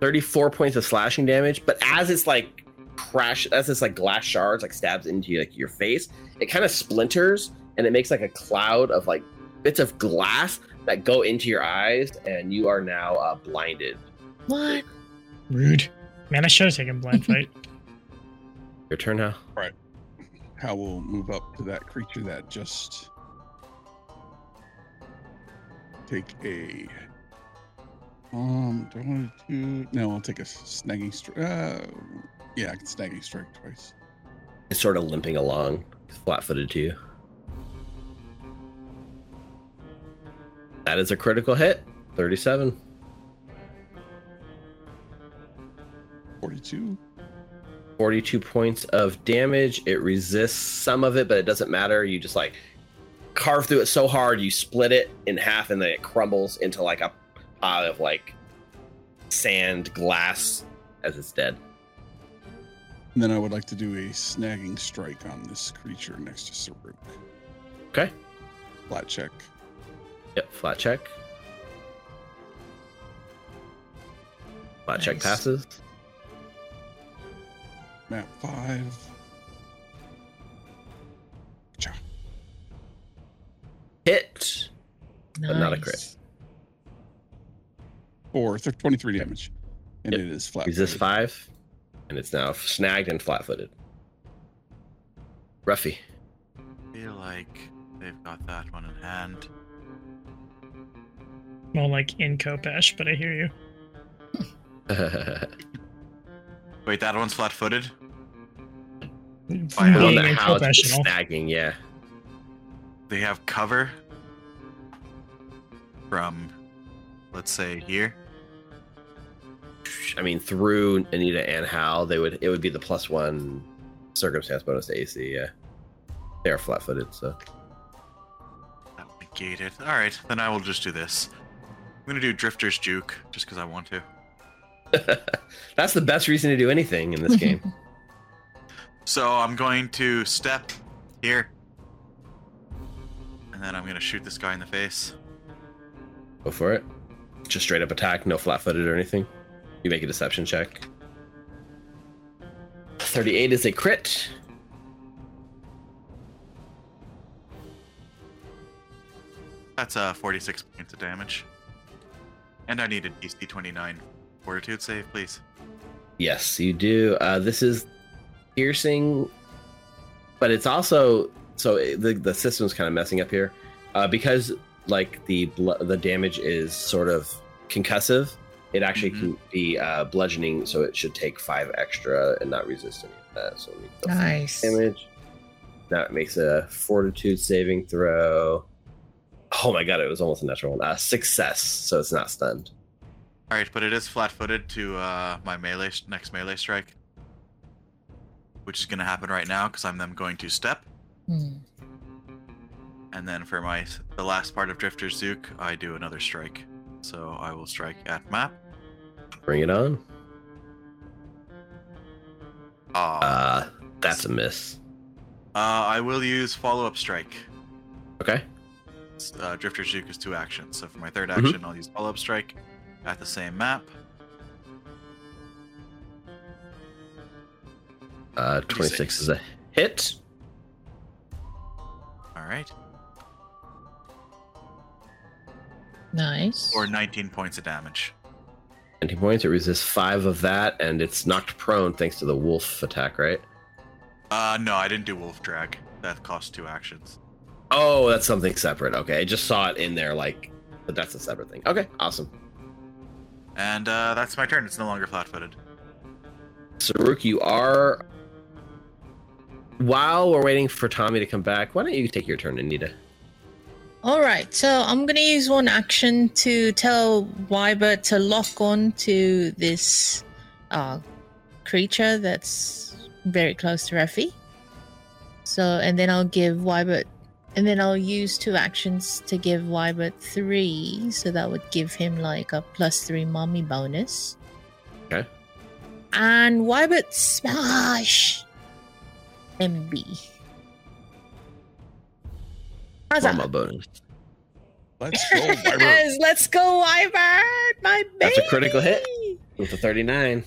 34 points of slashing damage. But as it's like crash, as it's like glass shards like stabs into like your face, it kind of splinters and it makes like a cloud of like bits of glass that go into your eyes, and you are now uh, blinded. What? Rude. Man, I should have taken blind fight. Your turn now. Right. How we'll move up to that creature that just take a um do I want to do no I'll take a snagging strike uh yeah I can snagging strike twice It's sort of limping along, flat-footed to you. That is a critical hit. 37. 42 42 points of damage. It resists some of it, but it doesn't matter. You just like carve through it so hard, you split it in half, and then it crumbles into like a pile of like sand, glass as it's dead. And then I would like to do a snagging strike on this creature next to Saruk Okay. flat check Yep, flat check. Flat check passes. map 5 Cha. Hit. But not a crit. Nice. or th- 23 damage and Yep. it is flat Resist five, and it's now snagged and flat-footed. Ruffy. feel like they've got that one in hand. More like in Khopesh, but I hear you. Wait, that one's flat-footed. From I I don't being know how it's professional. snagging. Yeah. They have cover from, let's say, here. I mean, through Anita and Hal, they would it would be the plus one circumstance bonus to AC. Yeah, they are flat-footed, so That would negate it. All right, then I will just do this. I'm gonna do Drifter's Juke just because I want to. that's the best reason to do anything in this game. So I'm going to step here, and then I'm gonna shoot this guy in the face. Go for it. Just straight up attack, no flat-footed or anything. You make a deception check. Thirty-eight is a crit. That's uh 46 points of damage. And I need a DC 29 Fortitude save, please. Yes, you do. Uh, this is piercing, but it's also so it- the the system's kind of messing up here uh, because like the bl- the damage is sort of concussive. It actually Mhm. can be uh, bludgeoning, so it should take five extra and not resist any of that. So we need the Nice. damage. That makes a Fortitude saving throw. Oh my god, it was almost a natural one. Uh, success, so it's not stunned. All right, but it is flat-footed to uh, my melee next melee strike, which is gonna happen right now because I'm then going to step, Hmm. and then for my the last part of Drifter's Juke, I do another strike. So I will strike at map. Bring it on. Ah, Uh, that's a miss. uh, I will use follow-up strike. Okay. uh, Drifter's Juke is two actions. So for my third Mhm. action, I'll use Follow Up Strike at the same map. Uh, 26 is a hit. All right. Nice. Or 19 points of damage. 20 points. It resists five of that, and it's knocked prone thanks to the wolf attack, right? Uh, no, I didn't do Wolf Drag. That costs two actions. Oh, that's something separate. Okay, I just saw it in there, like, but that's a separate thing. Okay, awesome. And uh, that's my turn. It's no longer flat footed. Saruk, you are. While we're waiting for Tommy to come back, why don't you take your turn, Anita? All right, so I'm gonna use one action to tell Wybert to lock on to this uh, creature that's very close to Refi. So, and then I'll give Wybert And then I'll use two actions to give Wybert three, so that would give him like a plus three mommy bonus. Okay. And Wybert smash MB. How's that? Mama bonus. Let's go, Wyvern. Yes, let's go, Wybert, my baby. That's a critical hit. With a 39.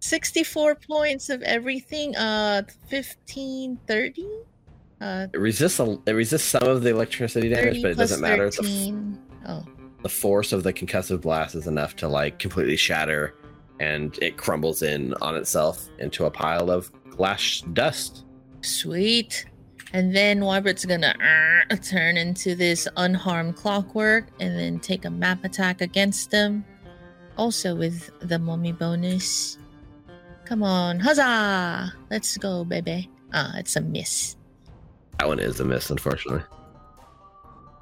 64 points of everything. Uh, 15, 30? Uh, It resists a, it resists some of the electricity damage, but it doesn't matter. The, 13. Oh, the force of the concussive blast is enough to like completely shatter, and it crumbles in on itself into a pile of glass dust. sweet. And then Wybert's gonna uh, turn into this unharmed clockwork and then take a map attack against them. Also with the mummy bonus. Come on, huzzah! Let's go, baby. Ah, it's a miss. That one is a miss, unfortunately.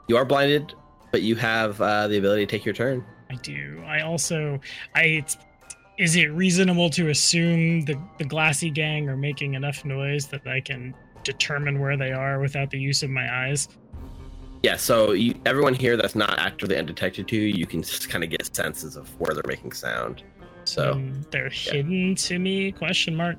You are blinded, but you have uh, the ability to take your turn. I do. I also, I. It's, is it reasonable to assume the the glassy gang are making enough noise that I can determine where they are without the use of my eyes? Yeah, so you, everyone here that's not actively undetected to you, you can just kind of get senses of where they're making sound. So Um, they're hidden to me? Question mark.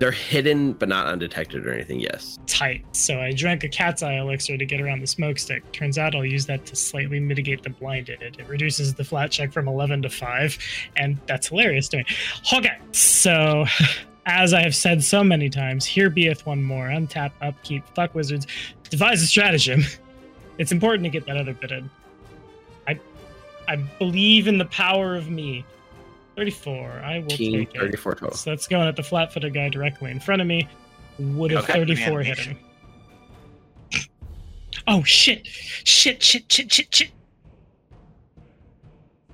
they're hidden but not undetected or anything. Yes. Tight. So I drank a cat's eye elixir to get around the smokestack. Turns out I'll use that to slightly mitigate the blinded. It reduces the flat check from 11 to 5, and that's hilarious to me. Okay, so as I have said so many times, here beeth one more. Untap, upkeep, fuck wizards. Devise a stratagem. It's important to get that other bit in. I I believe in the power of me. 34. I will 15, take it. 34 total. So that's going at the flat footed guy directly in front of me. Would have Okay. 34 hit him. Oh shit! Shit, shit, shit, shit, shit.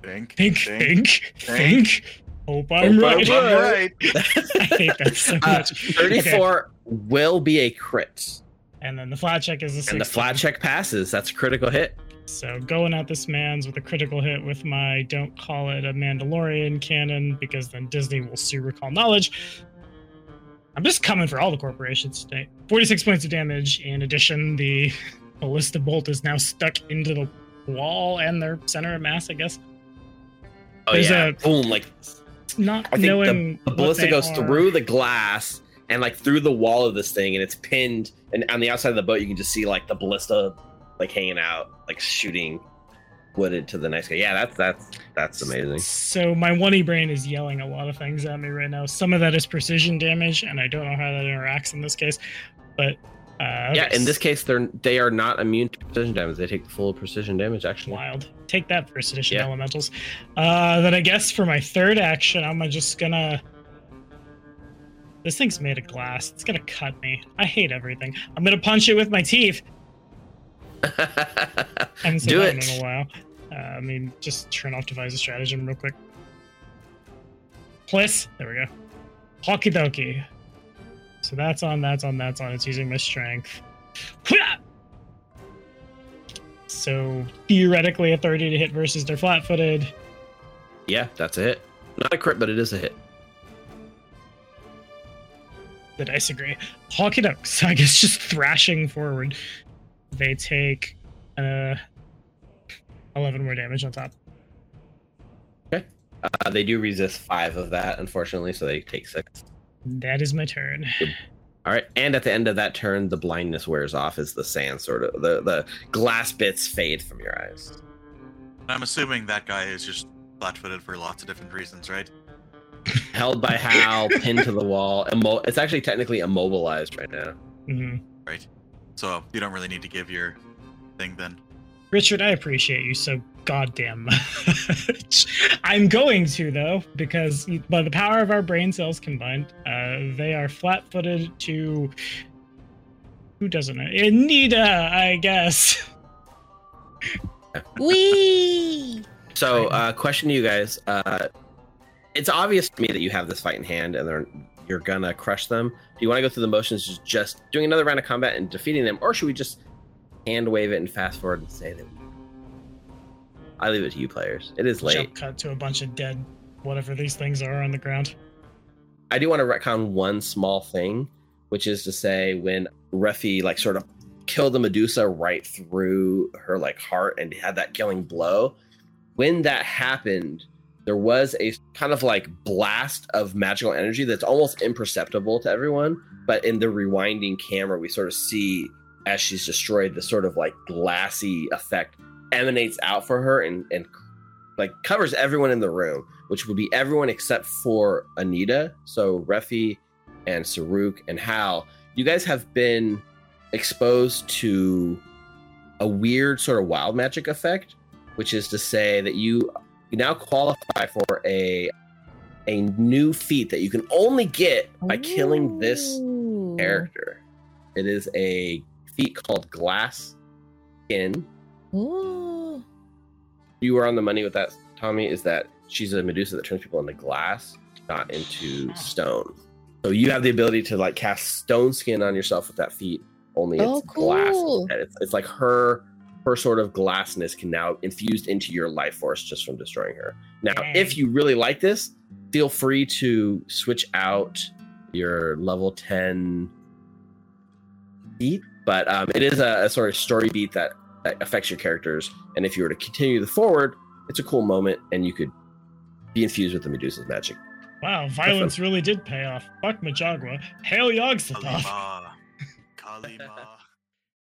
Think, Think, think, think. Hope I'm Hope right. I'm I'm right. I hate that so Uh, much. Okay. 34 will be a crit. And then the flat check is a 16. And the flat check passes. That's a critical hit. So going at this man's with a critical hit with my don't call it a Mandalorian cannon because then Disney will sue recall knowledge. I'm just coming for all the corporations today. 46 points of damage. In addition, the ballista bolt is now stuck into the wall and their center of mass, I guess. Oh, There's yeah. a- Boom. Like, Not I think knowing the what ballista goes are. through the glass and like through the wall of this thing and it's pinned and on the outside of the boat you can just see like the ballista like hanging out like shooting wooded to the next guy yeah that's that's that's amazing So my one brain is yelling a lot of things at me right now. Some of that is precision damage, and I don't know how that interacts in this case. But uh, yeah in this case they're they are not immune to precision damage they take the full precision damage actually wild. Take that, precision Yeah. elementals. Uh, then I guess for my third action, I'm just gonna. This thing's made of glass. It's gonna cut me. I hate everything. I'm gonna punch it with my teeth. I haven't said Do that it. in a while. Uh, I mean, just turn off devise a stratagem real quick. Plus, there we go. Hockey dokie. So that's on, that's on, that's on. It's using my strength. So theoretically, a 30 to hit versus they're flat footed. yeah that's a hit not a crit but it is a hit The dice agree. Hockey doke. So I guess just thrashing forward. They take uh, 11 more damage on top. uh, they do resist five of that unfortunately so they take six That is my turn. All right, and at the end of that turn, the blindness wears off as the sand sort of the the glass bits fade from your eyes. I'm assuming that guy is just flat-footed for lots of different reasons, right? Held by Hal, pinned to the wall. Immo- it's actually technically immobilized right now. hmm Right. So you don't really need to give your thing then. Richard, I appreciate you so goddamn much. I'm going to though, because by the power of our brain cells combined, uh, they are flat-footed to who doesn't know? Anita, I guess. Wee! So, uh, question to you guys: uh, It's obvious to me that you have this fight in hand, and they're you're gonna crush them. Do you want to go through the motions, of just doing another round of combat and defeating them, or should we just hand wave it and fast forward and say that? I leave it to you, players. It is late. Jump cut to a bunch of dead, whatever these things are on the ground. I do want to retcon one small thing, which is to say when Refi like sort of killed the Medusa right through her like heart and had that killing blow. When that happened, there was a kind of like blast of magical energy that's almost imperceptible to everyone. But in the rewinding camera, we sort of see as she's destroyed, the sort of like glassy effect emanates out for her and and like covers everyone in the room, which would be everyone except for Anita. So Refi and Saruk and Hal, you guys have been exposed to a weird sort of wild magic effect, which is to say that you you now qualify for a a new feat that you can only get by killing this Ooh. character. It is a feat called Glass Skin. Ooh. You were on the money with that, Tommy. Is that she's a Medusa that turns people into glass, not into stone. So you have the ability to like cast stone skin on yourself with that feat. Only it's Oh, cool. instead. It's, it's like her her sort of glassness can now infused into your life force just from destroying her. Now, Dang. if you really like this, feel free to switch out your level 10 beat, but um, it is a, a sort of story beat that Uh, affects your characters. And if you were to continue the forward, it's a cool moment and you could be infused with the Medusa's magic. Wow, violence really did pay off. Fuck Majagua. Hail Yog-Sothoth. Kalima. Kalima.